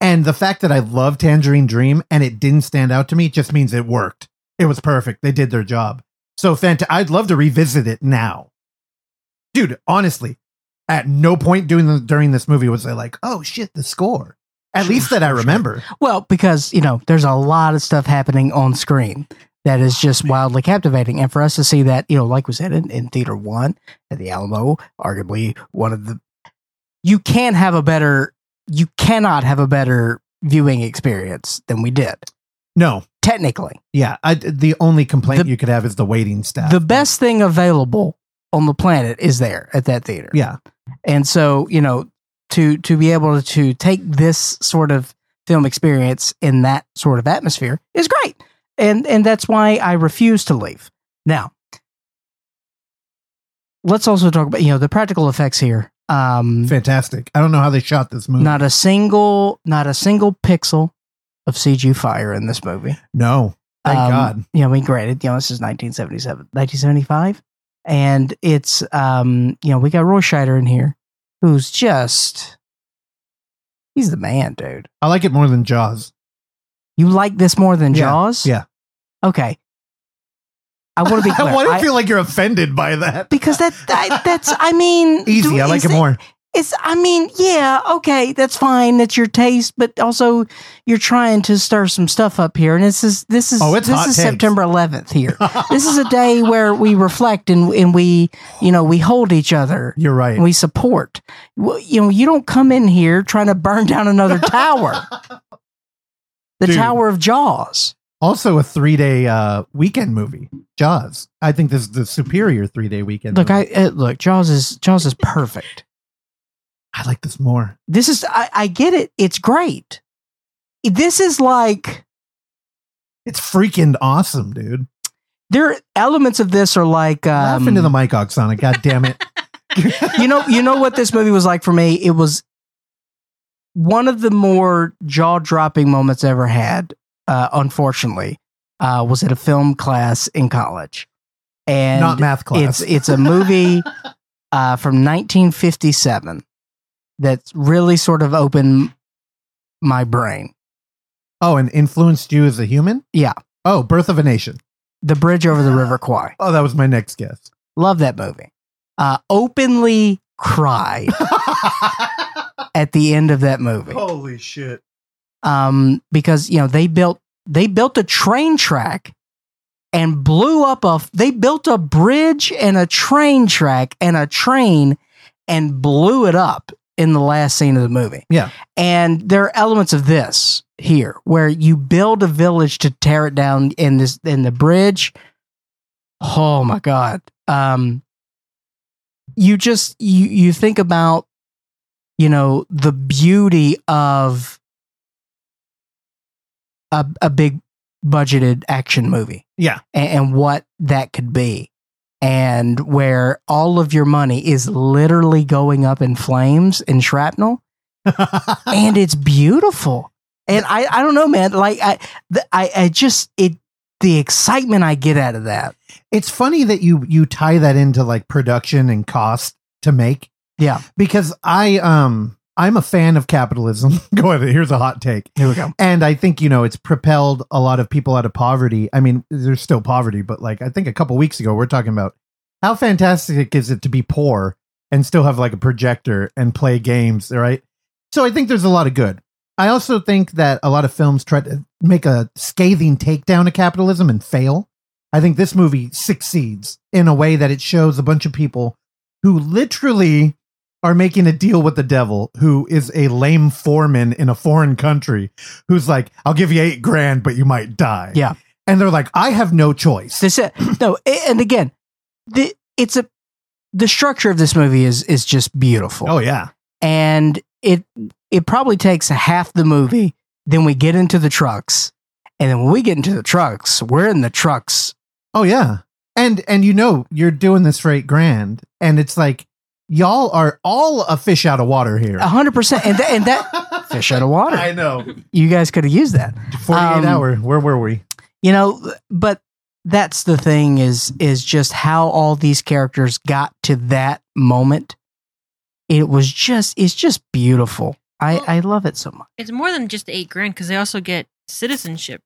Speaker 2: And the fact that I love Tangerine Dream and it didn't stand out to me just means it worked. It was perfect. They did their job. So fant- I'd love to revisit it now. Dude, honestly, at no point during the, during this movie was I like, "Oh shit, the score." At
Speaker 1: Sure,
Speaker 2: least that I
Speaker 1: sure, sure.
Speaker 2: remember.
Speaker 1: Well, because, you know, there's a lot of stuff happening on screen that is just wildly captivating. And for us to see that, you know, like we said in, in theater one at the Alamo, arguably one of the you can't have a better you cannot have a better viewing experience than we did.
Speaker 2: No.
Speaker 1: Technically.
Speaker 2: Yeah, I, the only complaint
Speaker 1: The-
Speaker 2: you could have is the waiting staff.
Speaker 1: The best thing available on the planet is there at that theater.
Speaker 2: Yeah.
Speaker 1: And so, you know, to to be able to take this sort of film experience in that sort of atmosphere is great. And and that's why I refuse to leave. Now, let's also talk about, you know, the practical effects here. Um
Speaker 2: Fantastic. I don't know how they shot this movie.
Speaker 1: not a single not a single pixel of CG fire in this movie.
Speaker 2: no. Thank
Speaker 1: Um,
Speaker 2: God.
Speaker 1: You know, I mean, granted, you know, this is 1977, 1975. And it's, um, you know, we got Roy Scheider in here, who's just, he's the man, dude.
Speaker 2: I like it more than Jaws.
Speaker 1: You like this more than
Speaker 2: Yeah,
Speaker 1: Jaws?
Speaker 2: yeah.
Speaker 1: Okay. I want to be clear.
Speaker 2: I
Speaker 1: I-
Speaker 2: feel like you're offended by that?
Speaker 1: because that, that that's, I mean,
Speaker 2: Easy.
Speaker 1: do-
Speaker 2: I like it more.
Speaker 1: It's, I mean, yeah, okay, that's fine. That's your taste, but also you're trying to stir some stuff up here. And this is, this is,
Speaker 2: Oh, it's
Speaker 1: this is
Speaker 2: takes.
Speaker 1: September 11th here. this is a day where we reflect and, and we, you know, we hold each other
Speaker 2: You're right.
Speaker 1: and we support. You know, you don't come in here trying to burn down another tower. The
Speaker 2: Dude.
Speaker 1: Tower of Jaws.
Speaker 2: also a three day uh, weekend movie, Jaws. I think this is the superior three day weekend.
Speaker 1: Look,
Speaker 2: movie.
Speaker 1: I uh, look. Jaws is Jaws is perfect.
Speaker 2: I like this more.
Speaker 1: This is. I, I get it. It's great. This is like
Speaker 2: It's freaking awesome, dude.
Speaker 1: there. are Elements of this are like. Um,
Speaker 2: Laugh into the mic, Oksana. God damn it.
Speaker 1: you know. You know what this movie was like for me. It was. one of the more jaw dropping moments I ever had, uh, unfortunately, uh, was at a film class in college. And
Speaker 2: Not math class.
Speaker 1: it's it's a movie uh, from 1957 that's really sort of opened my brain.
Speaker 2: oh, and influenced you as a human?
Speaker 1: Yeah.
Speaker 2: Oh, Birth of a Nation.
Speaker 1: The Bridge Over the River Kwai.
Speaker 2: Oh, that was my next guess.
Speaker 1: Love that movie. Uh, openly cried at the end of that movie.
Speaker 2: Holy shit.
Speaker 1: um, because you know they built they built a train track and blew up a they built a bridge and a train track and a train and blew it up in the last scene of the movie.
Speaker 2: Yeah.
Speaker 1: And there are elements of this here where you build a village to tear it down in this in the bridge. Oh my god. Um you just you you think about you know the beauty of a a big budgeted action movie
Speaker 2: Yeah.
Speaker 1: and, and what that could be and where all of your money is literally going up in flames and shrapnel. And it's beautiful. And i i don't know man like i the, i i just it the excitement i get out of that.
Speaker 2: It's funny that you you tie that into like production and cost to make.
Speaker 1: Yeah.
Speaker 2: Because I um I'm a fan of capitalism. Go ahead. Here's a hot take.
Speaker 1: here we go
Speaker 2: And I think, you know, it's propelled a lot of people out of poverty. I mean, there's still poverty, but like I think a couple weeks ago, we're talking about how fantastic is it to be poor and still have like a projector and play games, right? So I think there's a lot of good. I also think that a lot of films try to make a scathing takedown of capitalism and fail. I think this movie succeeds in a way that it shows a bunch of people who literally are making a deal with the devil, who is a lame foreman in a foreign country, who's like, I'll give you eight grand, but you might die.
Speaker 1: Yeah.
Speaker 2: And they're like, I have no choice.
Speaker 1: this no and again the it's a the structure of this movie is is just beautiful
Speaker 2: Oh, yeah.
Speaker 1: and it it probably takes half the movie then we get into the trucks and then when we get into the trucks we're in the trucks
Speaker 2: Oh, yeah. And, and you know, you're doing this for eight grand. And it's like, y'all are all a fish out of water here.
Speaker 1: 100% and that, and that fish out of water
Speaker 2: I know.
Speaker 1: you guys could have used that
Speaker 2: 48
Speaker 1: Um,
Speaker 2: hour. Where were we?
Speaker 1: you know but that's the thing is is just how all these characters got to that moment it was just it's just beautiful i
Speaker 3: Well-
Speaker 1: i love it so much
Speaker 3: It's more than just eight grand because they also get citizenship,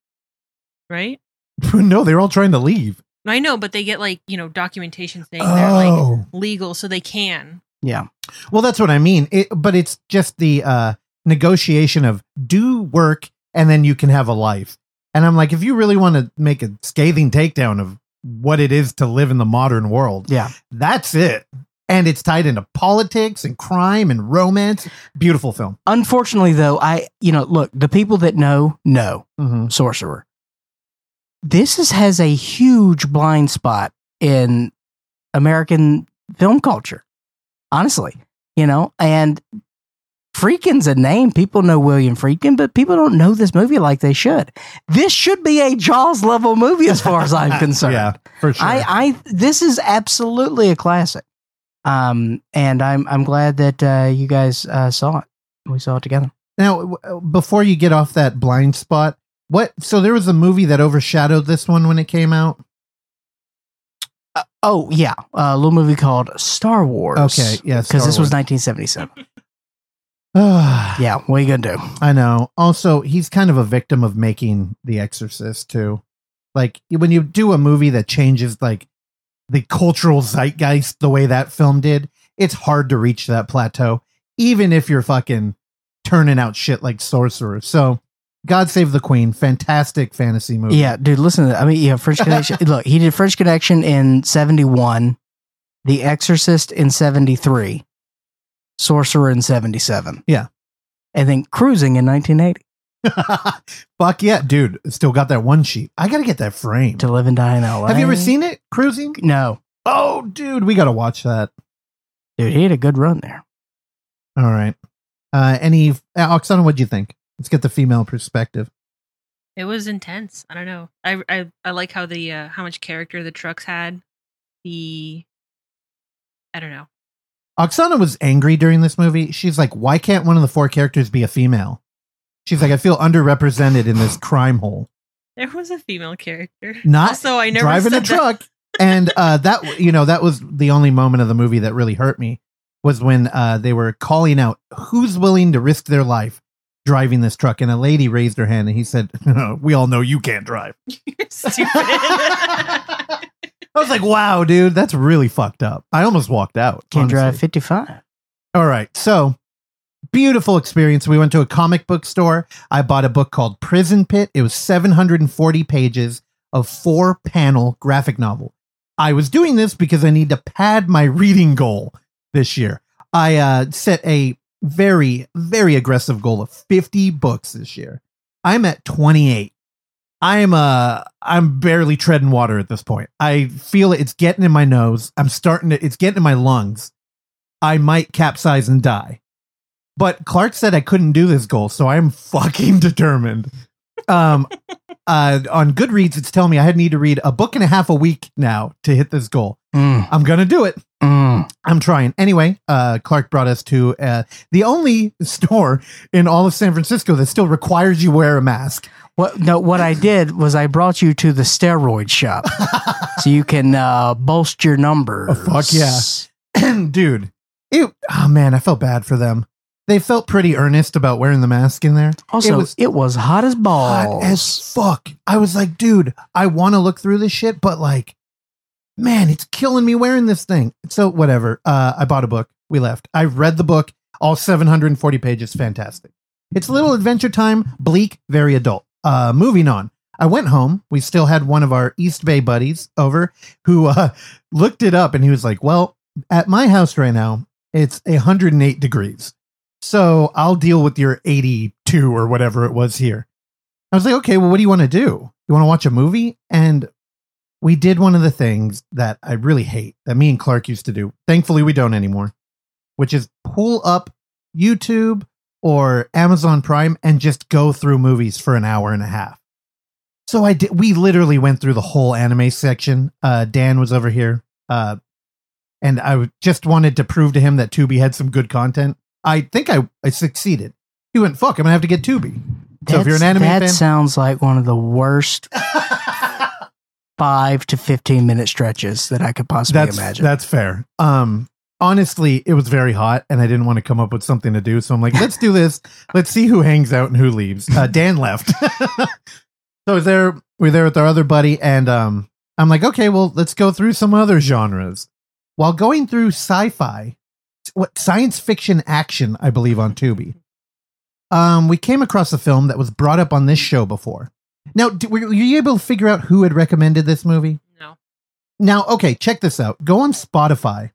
Speaker 3: right?
Speaker 2: no, they're all trying to leave.
Speaker 3: I know, but they get like you know documentation saying they're like
Speaker 2: Oh.
Speaker 3: legal, so they can.
Speaker 1: yeah
Speaker 2: Well, that's what I mean. It, but it's just the uh, negotiation of do work and then you can have a life. And I'm like, if you really want to make a scathing takedown of what it is to live in the modern world,
Speaker 1: yeah
Speaker 2: that's it. And it's tied into politics and crime and romance. Beautiful film.
Speaker 1: unfortunately though i you know look the people that know know
Speaker 2: Mm-hmm.
Speaker 1: sorcerer this is, has a huge blind spot in american film culture honestly you know and Friedkin's a name. People know William Friedkin, but people don't know this movie like they should. This should be a Jaws level movie as far as I'm concerned.
Speaker 2: yeah, for sure.
Speaker 1: I, I this is absolutely a classic. Um, and I'm I'm glad that uh, you guys uh, saw it. We saw it together.
Speaker 2: now, before you get off that blind spot, what? So there was a movie that overshadowed this one when it came out.
Speaker 1: Uh, oh yeah, a little movie called Star Wars.
Speaker 2: Okay, yeah,
Speaker 1: because this
Speaker 2: Star
Speaker 1: was 1977.
Speaker 2: yeah,
Speaker 1: Yeah, what are you gonna do?
Speaker 2: I know. Also, he's kind of a victim of making The Exorcist too. Like when you do a movie that changes like the cultural zeitgeist the way that film did, it's hard to reach that plateau, even if you're fucking turning out shit like Sorcerer. So, God Save the Queen, fantastic fantasy movie.
Speaker 1: Yeah, dude, listen to that. I mean, yeah, French Connection. Look, he did French Connection in 71, The Exorcist in 73, Sorcerer in 77.
Speaker 2: Yeah.
Speaker 1: And then Cruising in 1980
Speaker 2: Fuck yeah, dude! Still got that one sheet. I gotta get that frame.
Speaker 1: to Live and Die in LA.
Speaker 2: Have you ever seen it? Cruising?
Speaker 1: No.
Speaker 2: Oh, dude, we gotta watch that.
Speaker 1: Dude, he had a good run there.
Speaker 2: All right. Uh, any Oksana, what'd you think? Let's get the female perspective.
Speaker 3: It was intense. I don't know. I I, I like how the uh, how much character the trucks had. The I don't know.
Speaker 2: Oksana was angry during this movie. She's like, why can't one of the four characters be a female? She's like, I feel underrepresented in this crime hole.
Speaker 3: There was a female character.
Speaker 2: Not
Speaker 3: so I never
Speaker 2: driving a
Speaker 3: said that-
Speaker 2: truck. and uh, that you know that was the only moment of the movie that really hurt me was when uh, they were calling out who's willing to risk their life driving this truck, and a lady raised her hand and he said, "We all know you can't drive."
Speaker 3: You're stupid.
Speaker 2: I was like, "Wow, dude, that's really fucked up." I almost walked out.
Speaker 1: Can't drive 55.
Speaker 2: All right. So beautiful experience. We went to a comic book store. I bought a book called Prison Pit. It was 740 pages of four panel graphic novel. I was doing this because I need to pad my reading goal this year. I uh, set a very, very aggressive goal of 50 books this year. I'm at 28. I'm uh I'm barely treading water at this point. I feel it, it's getting in my nose. I'm starting to it's getting in my lungs. I might capsize and die. But Clark said I couldn't do this goal, so I'm fucking determined. Um, uh, on Goodreads, it's telling me I need to read a book and a half a week now to hit this goal.
Speaker 1: Mm,
Speaker 2: I'm gonna do it.
Speaker 1: mm.
Speaker 2: I'm trying. Anyway, uh, Clark brought us to uh, the only store in all of San Francisco that still requires you wear a mask.
Speaker 1: What no? What I did was I brought you to the steroid shop, so you can uh, boast your numbers.
Speaker 2: Oh, fuck yeah. Dude, it. Oh man, I felt bad for them. They felt pretty earnest about wearing the mask in there.
Speaker 1: Also,
Speaker 2: it
Speaker 1: it
Speaker 2: was
Speaker 1: was, hot as balls.
Speaker 2: hot as fuck. I was like, dude, I want to look through this shit, but like, man, it's killing me wearing this thing. So whatever. Uh, I bought a book. We left. I read the book, all 740 pages. Fantastic. It's a little adventure time, bleak, very adult. Uh, moving on. I went home. We still had one of our East Bay buddies over who uh, looked it up and he was like, well, at my house right now, it's 108 degrees. So I'll deal with your 82 or whatever it was here. I was like, okay, well, what do you want to do? You want to watch a movie? And we did one of the things that I really hate that me and Clark used to do. Thankfully, we don't anymore, which is pull up YouTube or Amazon Prime and just go through movies for an hour and a half. So I did. We literally went through the whole anime section. Uh, Dan was over here, uh, and I just wanted to prove to him that Tubi had some good content. I think I, I succeeded. He went, "Fuck, I'm gonna have to get Tubi." So if you're an anime
Speaker 1: that
Speaker 2: fan,
Speaker 1: sounds like one of the worst five to fifteen minute stretches that I could possibly
Speaker 2: that's
Speaker 1: imagine.
Speaker 2: that's fair. Um, honestly, it was very hot, and I didn't want to come up with something to do. So I'm like, let's do this. Let's see who hangs out and who leaves. Uh, Dan left, so there. We are there with our other buddy, and um, I'm like, okay, well, let's go through some other genres. While going through sci-fi, what science fiction action, I believe, on Tubi. Um, we came across a film that was brought up on this show before. Now, d- were you able to figure out who had recommended this movie?
Speaker 3: No.
Speaker 2: Now, okay, check this out. Go on Spotify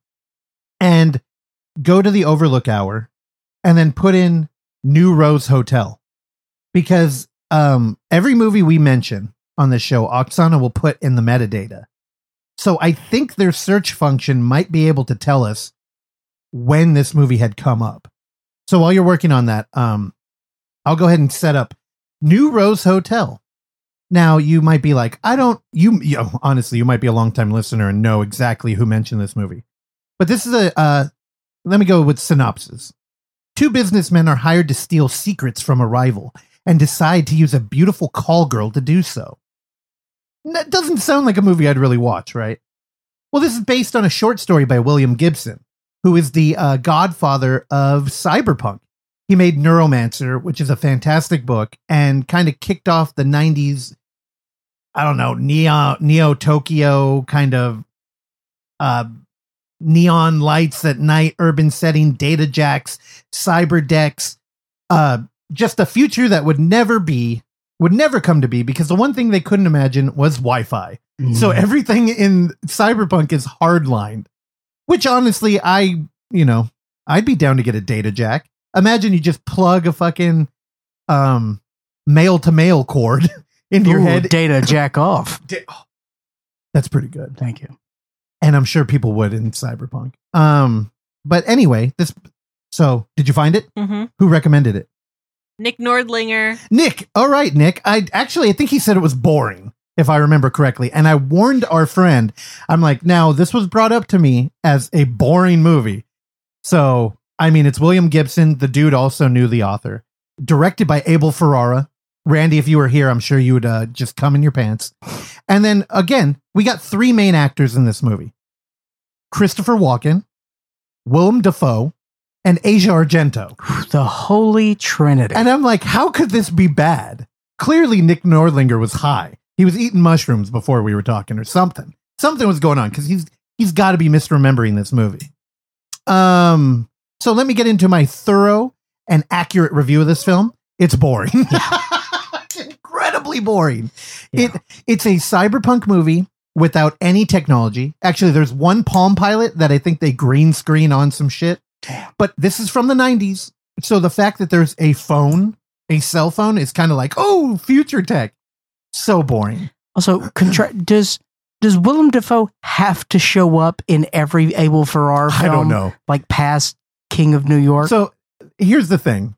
Speaker 2: and go to the Overlook Hour and then put in New Rose Hotel. Because um, every movie we mention on this show, Oksana will put in the metadata. So I think their search function might be able to tell us when this movie had come up. So while you're working on that, um, I'll go ahead and set up New Rose Hotel. Now you might be like, I don't. You, you know, honestly, you might be a longtime listener and know exactly who mentioned this movie. But this is a. Uh, let me go with synopsis. Two businessmen are hired to steal secrets from a rival and decide to use a beautiful call girl to do so. That doesn't sound like a movie I'd really watch, right? Well, this is based on a short story by William Gibson, who is the uh, godfather of cyberpunk. He made Neuromancer, which is a fantastic book, and kind of kicked off the 90s, I don't know, Neo, Neo Tokyo kind of uh, neon lights at night, urban setting, data jacks, cyber decks, uh, just a future that would never be, would never come to be because the one thing they couldn't imagine was Wi Fi. So
Speaker 1: Mm.
Speaker 2: everything in Cyberpunk is hardlined, which honestly, I, you know, I'd be down to get a data jack. Imagine you just plug a fucking um male to male cord into your head.
Speaker 1: data jack off.
Speaker 2: Da- oh, That's pretty good.
Speaker 1: Thank you.
Speaker 2: And I'm sure people would in Cyberpunk. Um, but anyway, this so did you find it?
Speaker 3: Mm-hmm.
Speaker 2: Who recommended it?
Speaker 3: Nick Nordlinger.
Speaker 2: Nick. All right, Nick. I actually I think he said it was boring, if I remember correctly. And I warned our friend, I'm like, now this was brought up to me as a boring movie. So, I mean, it's William Gibson. The dude also knew the author. Directed by Abel Ferrara. Randy, if you were here, I'm sure you would uh, just come in your pants. And then again, we got three main actors in this movie Christopher Walken, Willem Dafoe, and Asia Argento.
Speaker 1: The Holy Trinity.
Speaker 2: And I'm like, how could this be bad? Clearly, Nick Nordlinger was high. He was eating mushrooms before we were talking, or something. Something was going on because he's he's got to be misremembering this movie. Um, so let me get into my thorough and accurate review of this film. It's boring. It's incredibly boring.
Speaker 1: Yeah.
Speaker 2: It it's a cyberpunk movie without any technology. Actually, there's one Palm Pilot that I think they green screen on some shit.
Speaker 1: Damn.
Speaker 2: But this is from the 90s. So the fact that there's a phone, a cell phone is kind of like, "Oh, future tech." So boring.
Speaker 1: also, contra- does does Willem Dafoe have to show up in every Abel Ferrara film?
Speaker 2: I don't know.
Speaker 1: Like past King of New York?
Speaker 2: So here's the thing.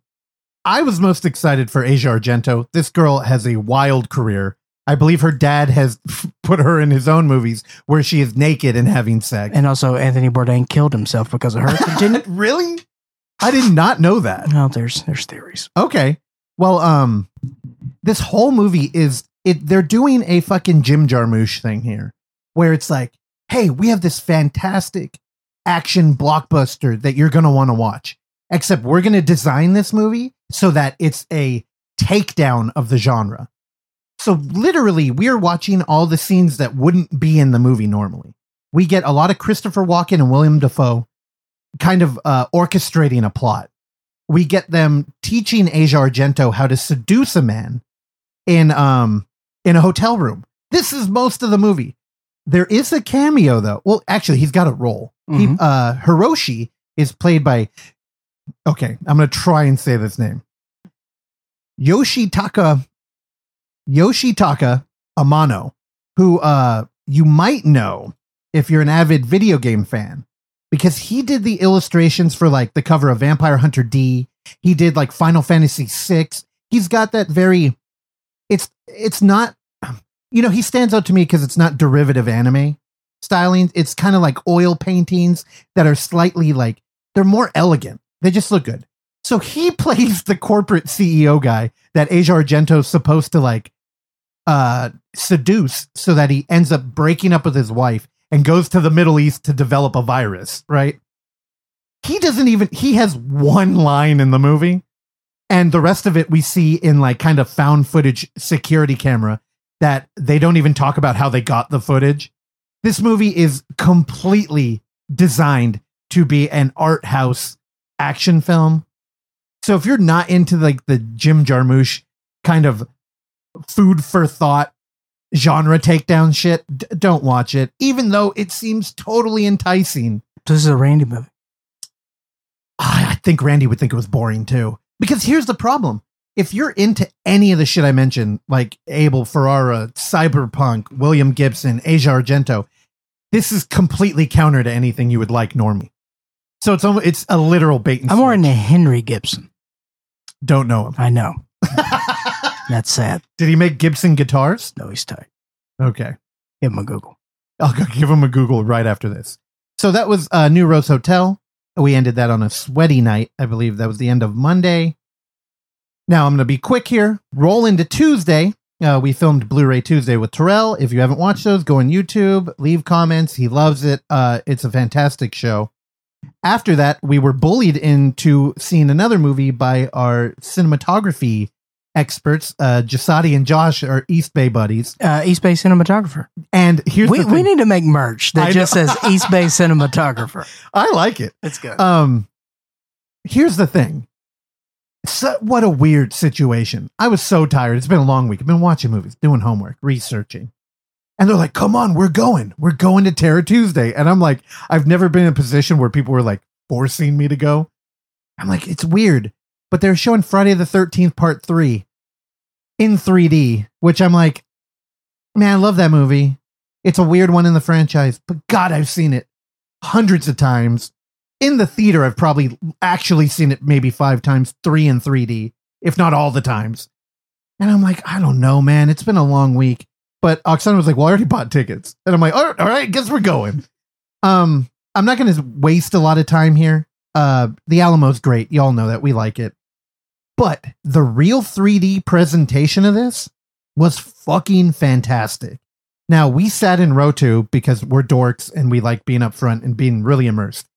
Speaker 2: I was most excited for Asia Argento. This girl has a wild career. I believe her dad has put her in his own movies where she is naked and having sex.
Speaker 1: and also, Anthony Bourdain killed himself because of her. Continue.
Speaker 2: really? I did not know that.
Speaker 1: no, there's there's theories.
Speaker 2: Okay. Well, um, this whole movie is it. They're doing a fucking Jim Jarmusch thing here, where it's like, hey, we have this fantastic action blockbuster that you're gonna want to watch. Except we're gonna design this movie so that it's a takedown of the genre. So literally, we are watching all the scenes that wouldn't be in the movie normally. We get a lot of Christopher Walken and William Dafoe kind of uh, orchestrating a plot we get them teaching Asia Argento how to seduce a man in um in a hotel room. This is most of the movie. There is a cameo though. Well, actually, he's got a role. He,
Speaker 1: Mhm.
Speaker 2: uh, Hiroshi is played by. Okay, I'm gonna try and say this name. Yoshitaka Yoshitaka Amano, who uh you might know if you're an avid video game fan because he did the illustrations for like the cover of Vampire Hunter D. He did like Final Fantasy VI. He's got that very it's it's not you know, he stands out to me because it's not derivative anime styling. It's kind of like oil paintings that are slightly like they're more elegant. They just look good. So he plays the corporate CEO guy that Asia Argento's supposed to like uh seduce so that he ends up breaking up with his wife and goes to the Middle East to develop a virus, right? He doesn't even he has one line in the movie and the rest of it we see in like kind of found footage security camera that they don't even talk about how they got the footage. This movie is completely designed to be an art house action film. So if you're not into like the Jim Jarmusch kind of food for thought genre takedown shit, d- don't watch it, even though it seems totally enticing.
Speaker 1: This is a Randy movie.
Speaker 2: I I think Randy would think it was boring too. Because here's the problem. If you're into any of the shit I mentioned, like Abel Ferrara, Cyberpunk, William Gibson, Asia Argento, this is completely counter to anything you would like normally. So it's almost, it's a literal bait and
Speaker 1: I'm more into Henry Gibson.
Speaker 2: Don't know him.
Speaker 1: I know. That's sad.
Speaker 2: Did he make Gibson guitars?
Speaker 1: No, he's tight.
Speaker 2: Okay.
Speaker 1: Give him a Google.
Speaker 2: I'll go give him a Google right after this. So that was uh, New Rose Hotel. We ended that on a sweaty night. I believe that was the end of Monday. Now I'm going to be quick here. Roll into Tuesday. Uh, we filmed Blu-ray Tuesday with Terrell. If you haven't watched those, go on YouTube, leave comments. He loves it. Uh, it's a fantastic show. After that, we were bullied into seeing another movie by our cinematography experts. Uh, Jasadi and Josh are East Bay buddies.
Speaker 1: Uh, East Bay cinematographer.
Speaker 2: And here's
Speaker 1: We, we need to make merch that
Speaker 2: I
Speaker 1: just
Speaker 2: know.
Speaker 1: says East Bay cinematographer.
Speaker 2: I like it.
Speaker 1: It's good.
Speaker 2: Um, here's the thing. So, what a weird situation. I was so tired. It's been a long week. I've been watching movies, doing homework, researching. And they're like, come on, we're going. We're going to Terror Tuesday. And I'm like, I've never been in a position where people were like forcing me to go. I'm like, it's weird. But they're showing Friday the 13th, part three in 3D, which I'm like, man, I love that movie. It's a weird one in the franchise, but God, I've seen it hundreds of times. In the theater i've probably actually seen it maybe five times three in 3d if not all the times. And i'm like i don't know man. It's been a long week. But oksana was like well i already bought tickets. And i'm like all right, all right guess we're going. Um i'm not going to waste a lot of time here. Uh, the Alamo's great. Y'all know that. We like it. But the real 3D presentation of this was fucking fantastic. Now we sat in row two because we're dorks and we like being up front and being really immersed.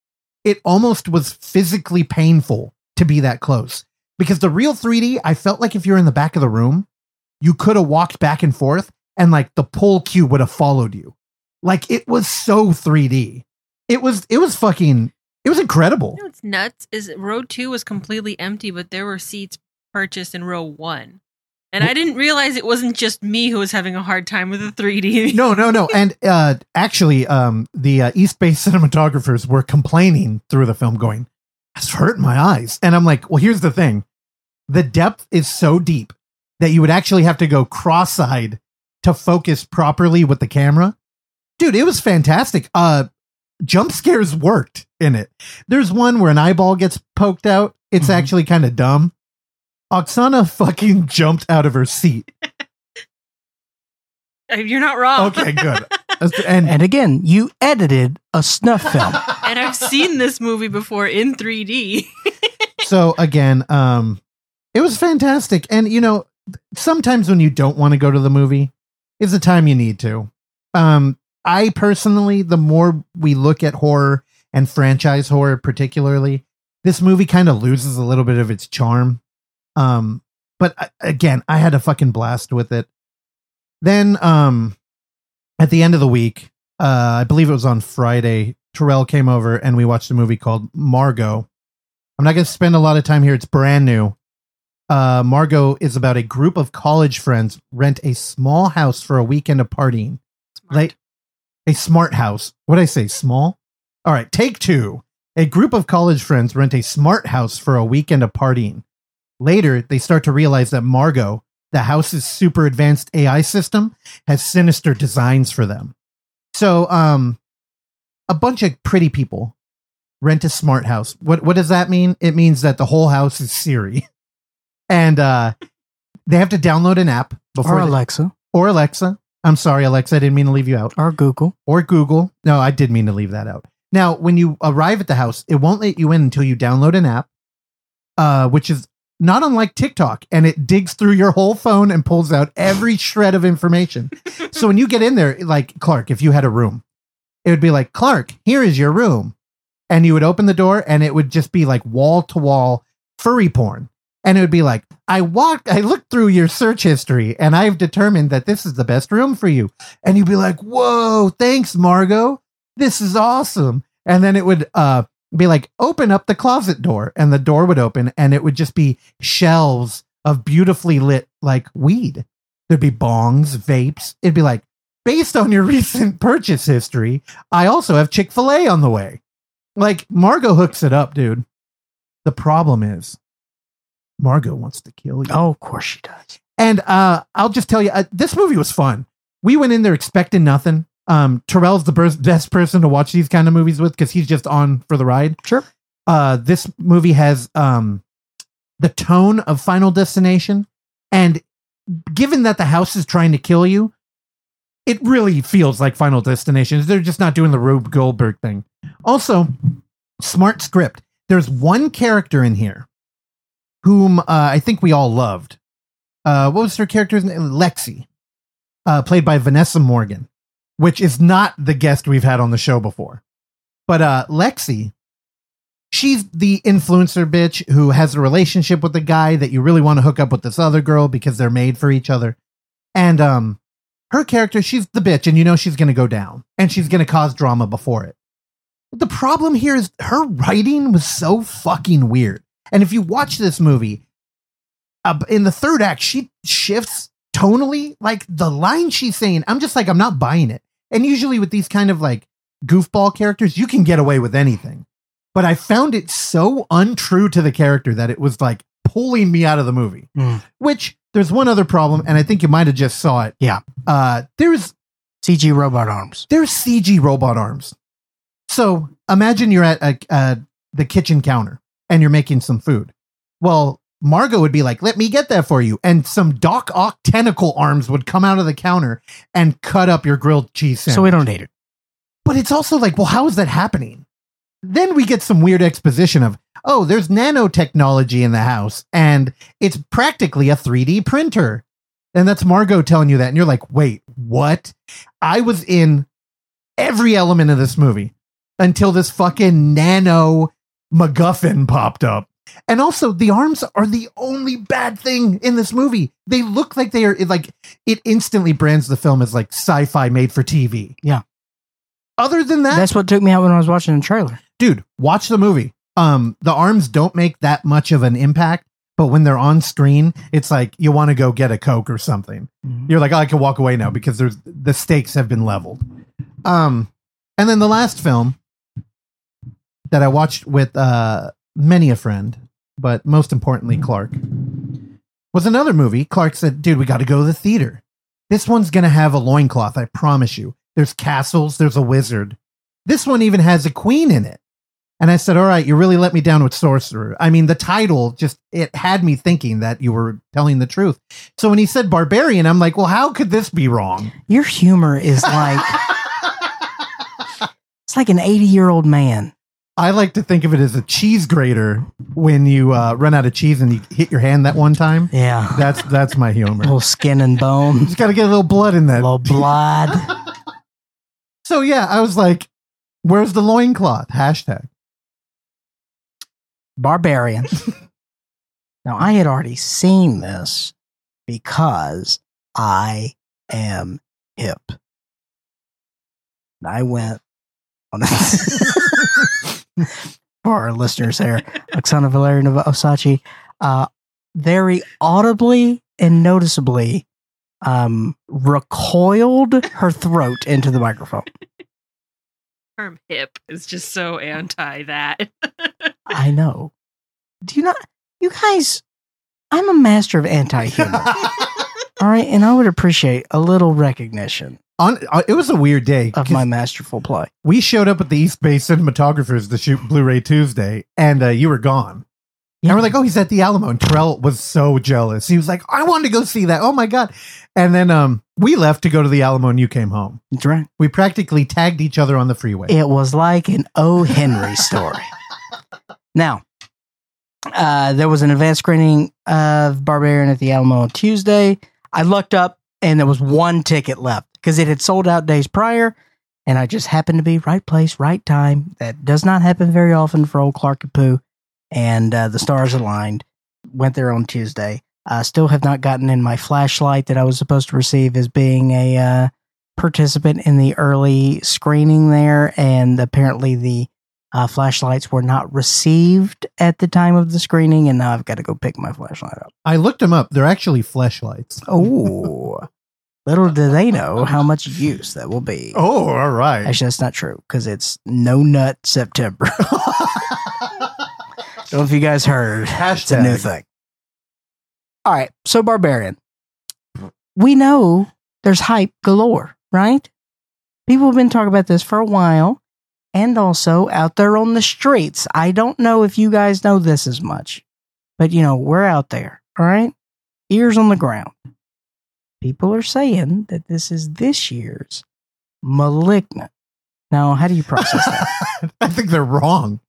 Speaker 2: It almost was physically painful to be that close because the real 3D, I felt like if you're in the back of the room, you could have walked back and forth and like the pull cue would have followed you. Like it was so 3D. It was it was fucking it was incredible.
Speaker 3: You know what's nuts is row two was completely empty, but there were seats purchased in row one. And I didn't realize it wasn't just me who was having a hard time with the 3D.
Speaker 2: No, no, no. And uh actually um the uh, East Bay cinematographers were complaining through the film going, "That's hurting my eyes." And I'm like, "Well, here's the thing. The depth is so deep that you would actually have to go cross-eyed to focus properly with the camera." Dude, it was fantastic. Uh jump scares worked in it. There's one where an eyeball gets poked out. It's
Speaker 1: Mhm.
Speaker 2: actually kind of dumb. Oksana fucking jumped out of her seat.
Speaker 3: Uh, You're not wrong.
Speaker 2: Okay, good. And,
Speaker 1: And again, you edited a snuff film.
Speaker 3: and I've seen this movie before in 3D.
Speaker 2: so again, um, it was fantastic. And you know, sometimes when you don't want to go to the movie, is the time you need to. Um, I personally, the more we look at horror and franchise horror, particularly, this movie kind of loses a little bit of its charm. Um, but again, I had a fucking blast with it. Then, um, at the end of the week, uh, I believe it was on Friday, Terrell came over and we watched a movie called Margaux. I'm not going to spend a lot of time here. It's brand new. Uh, Margaux is about a group of college friends rent a small house for a weekend of partying. Like a smart house. What I say? Small? All right, take two. A group of college friends rent a smart house for a weekend of partying. Later, they start to realize that Margaux, the house's super advanced AI system, has sinister designs for them. So, um, a bunch of pretty people rent a smart house. What what does that mean? It means that the whole house is Siri, and uh, they have to download an app before
Speaker 1: or
Speaker 2: they-
Speaker 1: Alexa,
Speaker 2: or Alexa. I'm sorry, Alexa. I didn't mean to leave you out.
Speaker 1: or Google.
Speaker 2: Or Google. No, I did mean to leave that out. Now, when you arrive at the house, it won't let you in until you download an app, uh, which is not unlike TikTok, and it digs through your whole phone and pulls out every shred of information. so when you get in there, like Clark, if you had a room, it would be like, Clark, here is your room. And you would open the door and it would just be like wall to wall furry porn. And it would be like, I walked, I looked through your search history and I've determined that this is the best room for you. And you'd be like, whoa, thanks, Margaux. This is awesome. And then it would uh, be like, open up the closet door. And the door would open and it would just be shelves of beautifully lit like weed. There'd be bongs, vapes. It'd be like, based on your recent purchase history, I also have Chick fil A on the way. Like, Margaux hooks it up, dude. The problem is, Margaux wants to kill you.
Speaker 1: Oh, of course she does.
Speaker 2: And uh, I'll just tell you, uh, this movie was fun. We went in there expecting nothing. Um, Terrell's the best best person to watch these kind of movies with because he's just on for the ride.
Speaker 1: Sure.
Speaker 2: Uh, this movie has um, the tone of Final Destination, and given that the house is trying to kill you, it really feels like Final Destination. They're just not doing the Rube Goldberg thing. Also, smart script. There's one character in here whom uh, I think we all loved. Uh, what was her character's name? Lexi, uh, played by Vanessa Morgan, which is not the guest we've had on the show before. But uh, Lexi, she's the influencer bitch who has a relationship with the guy that you really want to hook up with this other girl because they're made for each other. And um, her character, she's the bitch, and you know she's going to go down and she's going to cause drama before it. But the problem here is her writing was so fucking weird. And if you watch this movie, uh, in the third act, she shifts tonally. Like the line she's saying, I'm just like, I'm not buying it. And usually with these kind of like goofball characters, you can get away with anything. But I found it so untrue to the character that it was like pulling me out of the movie.
Speaker 1: Mm.
Speaker 2: Which there's one other problem, and I think you might have just saw it.
Speaker 1: Yeah.
Speaker 2: Uh, there's
Speaker 1: CG robot arms.
Speaker 2: there's CG robot arms. So imagine you're at a, uh, the kitchen counter and you're making some food. Well, Margaux would be like, "Let me get that for you," and some Doc Ock tentacle arms would come out of the counter and cut up your grilled cheese sandwich.
Speaker 1: So we don't need it.
Speaker 2: But it's also like, well, how is that happening? then we get some weird exposition of, oh, there's nanotechnology in the house and it's practically a 3D printer. And that's Margot telling you that. And you're like, wait, what? I was in every element of this movie until this fucking nano MacGuffin popped up. And also, the arms are the only bad thing in this movie. They look like they are it, like it instantly brands the film as like sci-fi made for TV.
Speaker 1: Yeah.
Speaker 2: Other than that,
Speaker 1: That's what took me out when I was watching the trailer.
Speaker 2: dude, watch the movie. Um, the arms don't make that much of an impact, but when they're on screen, it's like you want to go get a coke or something.
Speaker 1: Mhm.
Speaker 2: You're like, oh, I can walk away now because there's the stakes have been leveled. Um, and then the last film that I watched with uh many a friend, but most importantly Clark, was another movie. Clark said, "Dude, we got to go to the theater. This one's gonna have a loincloth. I promise you. There's castles. There's a wizard. This one even has a queen in it." And I said, "All right, you really let me down with sorcerer. I mean, the title just it had me thinking that you were telling the truth. So when he said barbarian, I'm like, well, how could this be wrong?
Speaker 1: Your humor is like it's like an 80 year old man.
Speaker 2: I like to think of it as a cheese grater when you uh, run out of cheese and you hit your hand that one time.
Speaker 1: Yeah.
Speaker 2: That's that's my humor.
Speaker 1: little skin and bone,
Speaker 2: Just got to get a little blood in
Speaker 1: a
Speaker 2: that.
Speaker 1: little blood.
Speaker 2: So yeah, I was like, "Where's the loincloth?" Hashtag.
Speaker 1: Barbarian. now, I had already seen this because I am hip. And I went on a for our listeners there, Oksana Valeria Osachi, uh, very audibly and noticeably um, recoiled her throat into the microphone.
Speaker 3: Term hip is just so anti that.
Speaker 1: I know. Do you not? You guys, I'm a master of anti humor. All right. And I would appreciate a little recognition
Speaker 2: On, uh, it was a weird day.
Speaker 1: of my masterful play.
Speaker 2: we showed up at the East Bay Cinematographers to shoot Blu-ray Tuesday, and uh, you were gone. And we're like, "Oh, he's at the Alamo." And Terrell was so jealous. He was like, "I wanted to go see that. Oh my god!" And then um, we left to go to the Alamo, and you came home.
Speaker 1: That's right.
Speaker 2: We practically tagged each other on the freeway.
Speaker 1: It was like an O. Henry story. now, uh, there was an advanced screening of Barbarian at the Alamo on Tuesday. I looked up and there was one ticket left because it had sold out days prior. And I just happened to be right place, right time. That does not happen very often for old Clark and Pooh. And uh, the stars aligned. Went there on Tuesday. I still have not gotten in my flashlight that I was supposed to receive as being a uh, participant in the early screening there, and apparently the uh, flashlights were not received at the time of the screening, and now I've got to go pick my flashlight up.
Speaker 2: I looked them up. They're actually flashlights.
Speaker 1: Oh, little do they know how much use that will be.
Speaker 2: Oh, all right.
Speaker 1: Actually, that's not true because it's No Nut September. Don't know if you guys heard. It's a new
Speaker 2: Hashtag.
Speaker 1: thing. All right. So, Barbarian. We know there's hype galore, right? People have been talking about this for a while and also out there on the streets. I don't know if you guys know this as much, but you know, we're out there, all right? Ears on the ground. People are saying that this is this year's malignant. Now, how do you process that?
Speaker 2: I think they're wrong.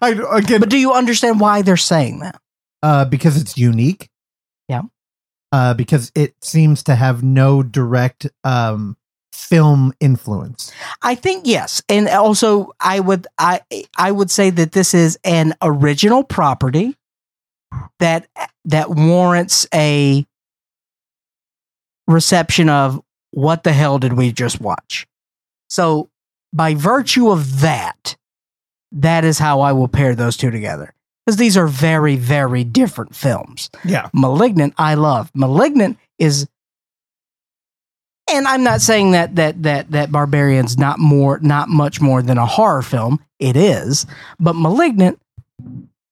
Speaker 2: I again
Speaker 1: but do you understand why they're saying that?
Speaker 2: uh, because it's unique.
Speaker 1: Yeah.
Speaker 2: Uh, because it seems to have no direct um, film influence.
Speaker 1: I think yes, and also I would I I would say that this is an original property that that warrants a reception of what the hell did we just watch? So by virtue of that, that is how I will pair those two together because these are very very different films.
Speaker 2: Yeah.
Speaker 1: Malignant, I love. Malignant is and I'm not saying that that that that Barbarian's not more not much more than a horror film. It is. But Malignant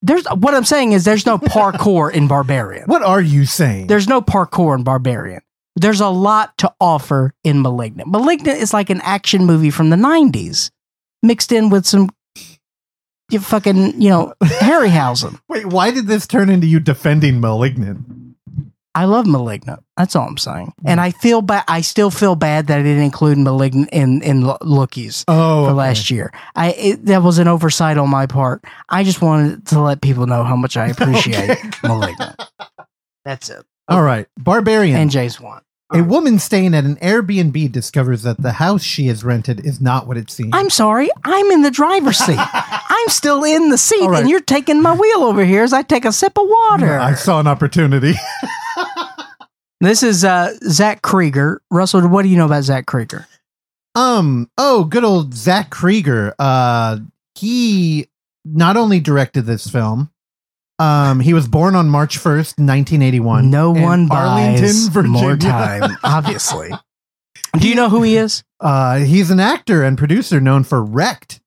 Speaker 1: there's what I'm saying is there's no parkour in Barbarian.
Speaker 2: What are you saying?
Speaker 1: There's no parkour in Barbarian. There's a lot to offer in Malignant. Malignant is like an action movie from the 90s mixed in with some you fucking, you know, Harryhausen.
Speaker 2: Wait, why did this turn into you defending Malignant?
Speaker 1: I love Malignant. That's all I'm saying. Hmm. And I feel bad. I still feel bad that I didn't include Malignant in in Lo- Lookies
Speaker 2: Oh,
Speaker 1: for
Speaker 2: okay.
Speaker 1: last year. I it, that was an oversight on my part. I just wanted to let people know how much I appreciate
Speaker 2: Okay.
Speaker 1: Malignant. That's it.
Speaker 2: All right, Barbarian.
Speaker 1: And Jay's one.
Speaker 2: a woman staying at an Airbnb discovers that the house she has rented is not what it seems.
Speaker 1: I'm sorry. I'm in the driver's seat. I'm still in the seat,
Speaker 2: right.
Speaker 1: and you're taking my wheel over here as I take a sip of water.
Speaker 2: I saw an opportunity.
Speaker 1: This is uh, Zach Cregger. Russell, what do you know about Zach Cregger?
Speaker 2: Um. Oh, good old Zach Cregger. Uh, he not only directed this film. Um, he was born on March first, nineteen eighty one.
Speaker 1: no one buys more time, obviously. do you know who he is?
Speaker 2: Uh, he's an actor and producer known for Wrecked,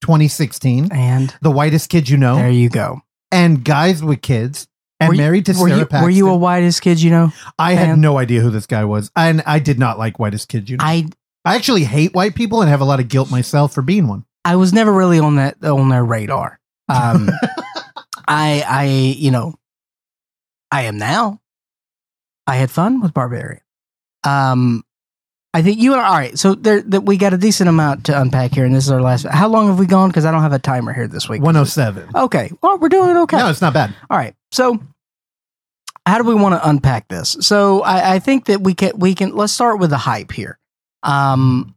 Speaker 2: twenty sixteen,
Speaker 1: And
Speaker 2: The Whitest Kid You Know,
Speaker 1: there you go.
Speaker 2: and Guys with Kids, and
Speaker 1: Were you-
Speaker 2: Married to
Speaker 1: Were
Speaker 2: Sara
Speaker 1: you,
Speaker 2: Paxton.
Speaker 1: were you a whitest kid? You know,
Speaker 2: I had no idea who this guy was, and I did not like Whitest Kid You Know.
Speaker 1: I
Speaker 2: I actually hate white people and have a lot of guilt myself for being one.
Speaker 1: I was never really on that on their radar. Um, I I you know, I am now. I had fun with Barbarian. Um, I think you are all right. So there that we got a decent amount to unpack here, and this is our last. How long have we gone? Because I don't have a timer here this week.
Speaker 2: 107.
Speaker 1: Okay, well we're doing it okay.
Speaker 2: No, it's not bad.
Speaker 1: All right. So how do we want to unpack this? So I, I think that we can we can let's start with the hype here. Um,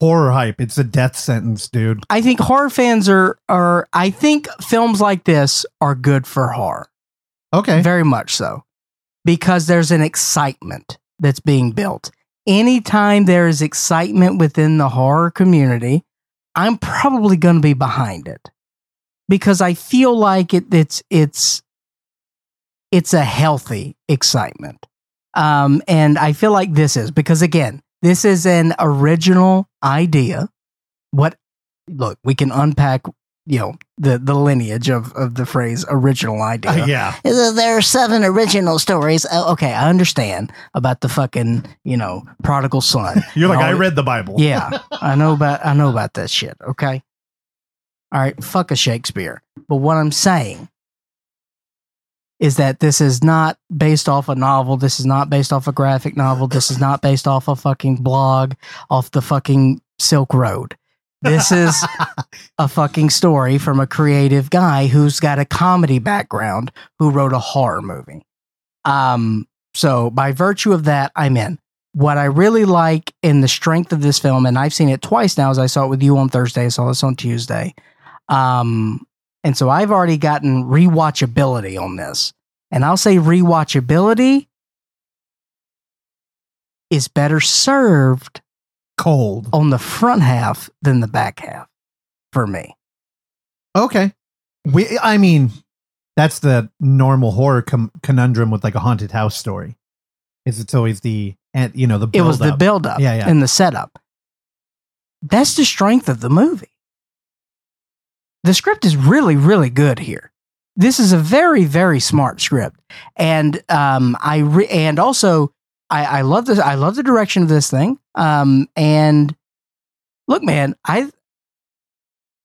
Speaker 2: Horror hype. It's a death sentence, dude.
Speaker 1: I think horror fans are are I think films like this are good for horror.
Speaker 2: Okay.
Speaker 1: Very much so. Because there's an excitement that's being built. Anytime there is excitement within the horror community, I'm probably going to be behind it. Because I feel like it, it's it's it's a healthy excitement. Um, and I feel like this is because again, this is an original idea. What look, we can unpack, you know, the the lineage of of the phrase original idea.
Speaker 2: Uh, yeah.
Speaker 1: There are seven original stories. Uh, okay, I understand about the fucking, you know, prodigal son.
Speaker 2: You're like, I read the Bible.
Speaker 1: Yeah, I know about I know about that shit. Okay, all right, fuck a Shakespeare. But what I'm saying is that this is not based off a novel. This is not based off a graphic novel. This is not based off a fucking blog off the fucking Silk Road. This is a fucking story from a creative guy who's got a comedy background who wrote a horror movie. Um, so by virtue of that, I'm in. What I really like in the strength of this film, and I've seen it twice now, as I saw it with you on Thursday, I saw this on Tuesday. Um, and so I've already gotten rewatchability on this. And I'll say rewatchability is better served
Speaker 2: Cold.
Speaker 1: on the front half than the back half for me.
Speaker 2: Okay. We. I mean, that's the normal horror com- conundrum with like a haunted house story. Is it's always the and you know the
Speaker 1: it was the
Speaker 2: build-up.
Speaker 1: build up
Speaker 2: Yeah, yeah.
Speaker 1: and the setup. That's the strength of the movie. The script is really, really good here. This is a very, very smart script, and um, I re- and also I, I love this. I love the direction of this thing. Um, and look, man, I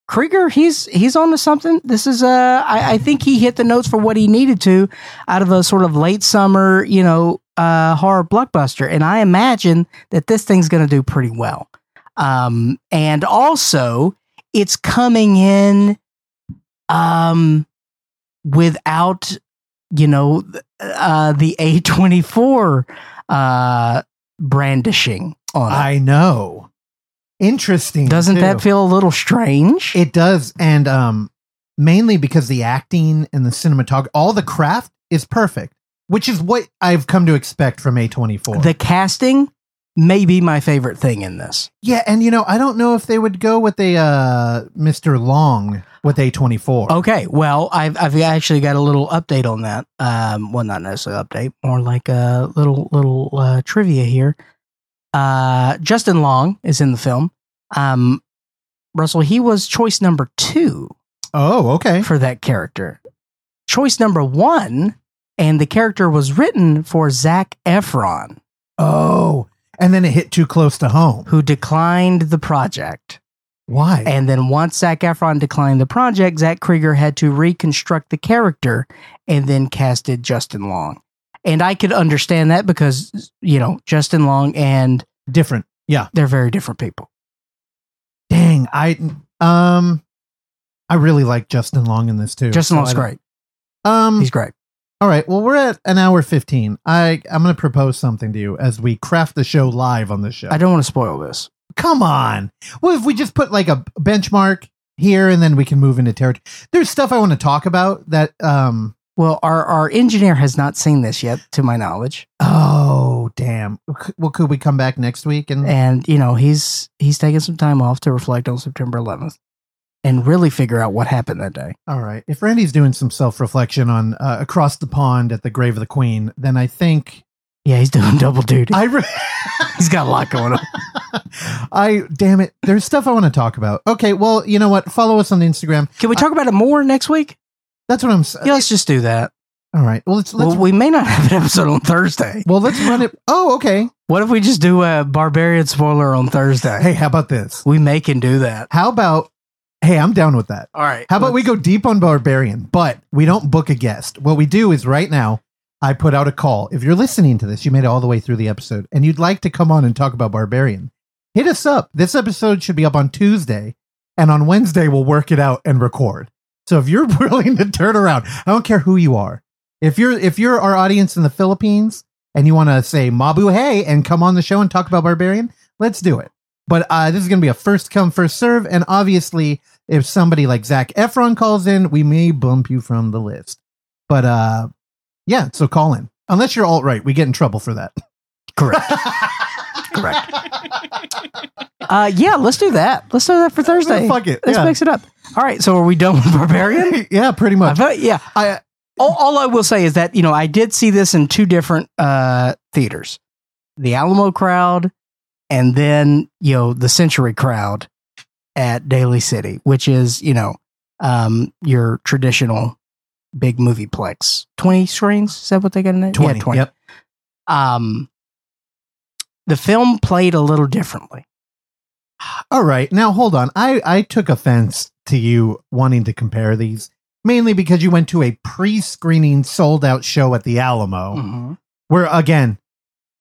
Speaker 1: Cregger, he's he's on to something. This is uh, I, I think he hit the notes for what he needed to out of a sort of late summer, you know, uh, horror blockbuster, and I imagine that this thing's going to do pretty well. Um, and also, it's coming in um, without, you know, uh, the A twenty four uh, brandishing on it.
Speaker 2: I know. Interesting.
Speaker 1: Doesn't
Speaker 2: too.
Speaker 1: that feel a little strange?
Speaker 2: It does, and um, mainly because the acting and the cinematography, all the craft is perfect, which is what I've come to expect from A twenty four.
Speaker 1: the casting may be my favorite thing in this.
Speaker 2: Yeah, and you know, I don't know if they would go with a uh, Mr. Long with A twenty four.
Speaker 1: Okay, well, I've I've actually got a little update on that. Um, well, not necessarily update, more like a little little uh, trivia here. Uh, Justin Long is in the film. Um, Russell, he was choice number two
Speaker 2: Oh, okay.
Speaker 1: for that character. Choice number one, and the character was written for Zac Efron,
Speaker 2: Oh, and then it hit too close to home.
Speaker 1: who declined the project.
Speaker 2: Why?
Speaker 1: And then once Zac Efron declined the project, Zach Cregger had to reconstruct the character and then casted Justin Long. And I could understand that because, you know, Justin Long and
Speaker 2: Different. Yeah.
Speaker 1: they're very different people.
Speaker 2: Dang. I um I really like Justin Long in this too.
Speaker 1: Justin
Speaker 2: So
Speaker 1: Long's
Speaker 2: I
Speaker 1: great.
Speaker 2: Um
Speaker 1: He's great.
Speaker 2: All right. Well, we're at an hour 15. I I'm going to propose something to you as we craft the show live on the show.
Speaker 1: I don't want to spoil this.
Speaker 2: Come on. Well, if we just put like a benchmark here and then we can move into territory. There's stuff I want to talk about that um
Speaker 1: Well, our, our engineer has not seen this yet, to my knowledge.
Speaker 2: oh, damn. Well, could we come back next week and
Speaker 1: And, you know, he's he's taking some time off to reflect on September 11th and really figure out what happened that day.
Speaker 2: All right. If Randy's doing some self-reflection on uh, across the pond at the grave of the queen, then I think
Speaker 1: Yeah, he's doing double duty.
Speaker 2: I re-
Speaker 1: he's got a lot going on.
Speaker 2: I damn it. There's stuff I want to talk about. Okay, well, you know what? Follow us on Instagram.
Speaker 1: Can we talk about it more next week?
Speaker 2: That's what I'm saying.
Speaker 1: Yeah, let's just do that.
Speaker 2: All right. Well, let's let's
Speaker 1: well, we may not have an episode on Thursday.
Speaker 2: well, let's run it. Oh, okay.
Speaker 1: What if we just do a barbarian spoiler on Thursday?
Speaker 2: Hey, how about this?
Speaker 1: we may can do that.
Speaker 2: How about Hey, I'm down with that.
Speaker 1: All right.
Speaker 2: How about we go deep on Barbarian, but we don't book a guest. What we do is right now, I put out a call. If you're listening to this, you made it all the way through the episode, and you'd like to come on and talk about Barbarian, hit us up. This episode should be up on Tuesday, and on Wednesday, we'll work it out and record. So if you're willing to turn around, I don't care who you are. If you're if you're our audience in the Philippines and you want to say Mabuhay and come on the show and talk about Barbarian, let's do it. But uh, this is going to be a first come first serve, and obviously, if somebody like Zac Efron calls in, we may bump you from the list. But uh, yeah, so call in. Unless you're alt right, we get in trouble for that.
Speaker 1: Correct. Correct. Uh, yeah, let's do that. Let's do that for Thursday.
Speaker 2: Fuck it.
Speaker 1: Let's
Speaker 2: yeah.
Speaker 1: mix it up. All right. So are we done with Barbarian?
Speaker 2: yeah, pretty
Speaker 1: I
Speaker 2: much.
Speaker 1: felt- yeah.
Speaker 2: I,
Speaker 1: All, all I will say is that you know I did see this in two different uh, theaters, the Alamo crowd, and then you know the Century crowd at Daly City, which is you know um, your traditional big movie plex. Twenty screens. Is that what they got in it?
Speaker 2: 20.
Speaker 1: Yeah, twenty.
Speaker 2: Yep.
Speaker 1: Um, the film played a little differently.
Speaker 2: All right. Now hold on. I I took offense to you wanting to compare these mainly because you went to a pre-screening sold out show at the Alamo
Speaker 1: Mhm.
Speaker 2: where again,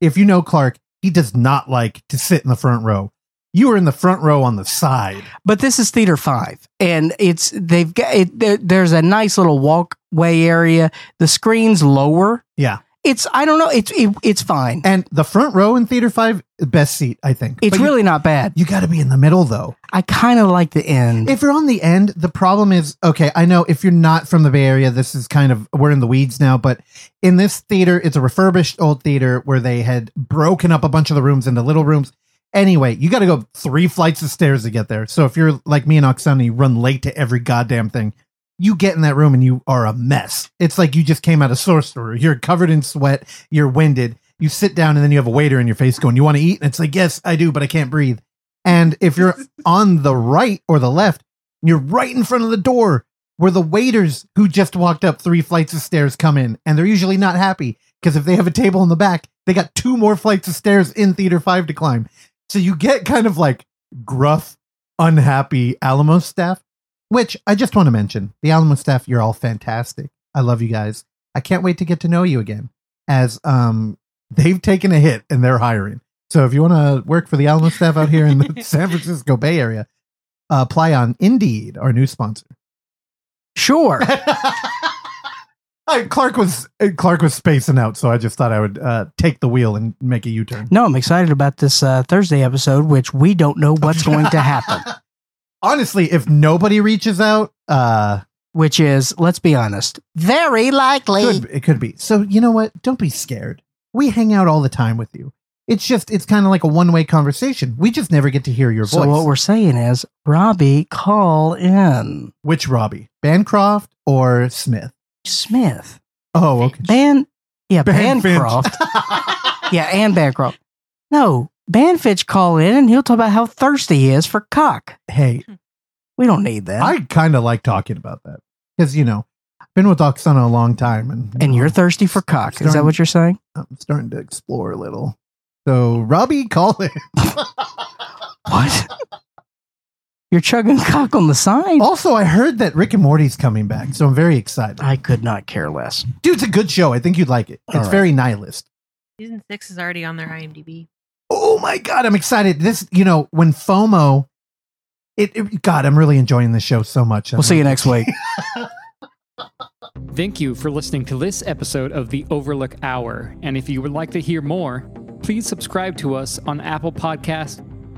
Speaker 2: if you know Clark, he does not like to sit in the front row. You were in the front row on the side.
Speaker 1: But this is theater five, and it's they've got it, there, there's a nice little walkway area. The screen's lower.
Speaker 2: Yeah.
Speaker 1: It's I don't know. It's it, it's fine.
Speaker 2: And the front row in theater 5 best seat, I think.
Speaker 1: It's
Speaker 2: you-
Speaker 1: really not bad.
Speaker 2: you got to be in the middle though.
Speaker 1: I kind of like the end.
Speaker 2: If you're on the end, the problem is okay. I know if you're not from the Bay Area, this is kind of we're in the weeds now. But in this theater, it's a refurbished old theater where they had broken up a bunch of the rooms into little rooms. Anyway, you got to go three flights of stairs to get there. So if you're like me and Oksana, you run late to every goddamn thing. You get in that room and you are a mess. It's like you just came out of sorcerer. You're covered in sweat. You're winded. You sit down and then you have a waiter in your face going, "You want to eat?" And it's like, "Yes, I do, but I can't breathe." And if you're on the right or the left, you're right in front of the door where the waiters who just walked up three flights of stairs come in, and they're usually not happy because if they have a table in the back, they got two more flights of stairs in theater five to climb. So you get kind of like gruff, unhappy Alamo staff, which I just want to mention the Alamo staff, you're all fantastic. I love you guys. I can't wait to get to know you again as um they've taken a hit and they're hiring. So if you want to work for the Alamo staff out here in the San Francisco Bay Area, uh, apply on Indeed, our new sponsor.
Speaker 1: sure.
Speaker 2: I, Clark was uh, Clark was spacing out, so I just thought I would uh, take the wheel and make a U turn.
Speaker 1: No, I'm excited about this uh, Thursday episode, which we don't know what's going to happen.
Speaker 2: Honestly, if nobody reaches out, uh,
Speaker 1: Which is, let's be honest, very likely.
Speaker 2: could, it could be. So you know what? Don't be scared. We hang out all the time with you. It's just it's kind of like a one way conversation. We just never get to hear your
Speaker 1: So
Speaker 2: voice.
Speaker 1: what we're saying is, Robbie, call in
Speaker 2: Which Robbie, Bancroft or Smith?
Speaker 1: Smith.
Speaker 2: Oh, okay.
Speaker 1: Ban, yeah,
Speaker 2: Ban
Speaker 1: Bancroft. yeah, and Bancroft. No, Banfitch call in and he'll talk about how thirsty he is for cock.
Speaker 2: hey, hmm.
Speaker 1: We don't need that.
Speaker 2: I kind of like talking about that because you know I've been with Oksana a long time, and
Speaker 1: and you're thirsty for cock. Is that what you're saying?
Speaker 2: I'm starting to explore a little. So Robbie, call in.
Speaker 1: What? You're chugging cock on the side.
Speaker 2: Also, I heard that Rick and Morty's coming back, so I'm very excited.
Speaker 1: I could not care less.
Speaker 2: Dude, it's a good show. I think you'd like it. It's
Speaker 1: All right.
Speaker 2: very nihilist.
Speaker 3: Season six is already on their IMDb.
Speaker 2: Oh my god, I'm excited. This, you know, when FOMO, it, it- God, I'm really enjoying this show so much.
Speaker 1: We'll see you next week.
Speaker 6: Thank you for listening to this episode of the Overlook Hour. And if you would like to hear more, please subscribe to us on Apple Podcast,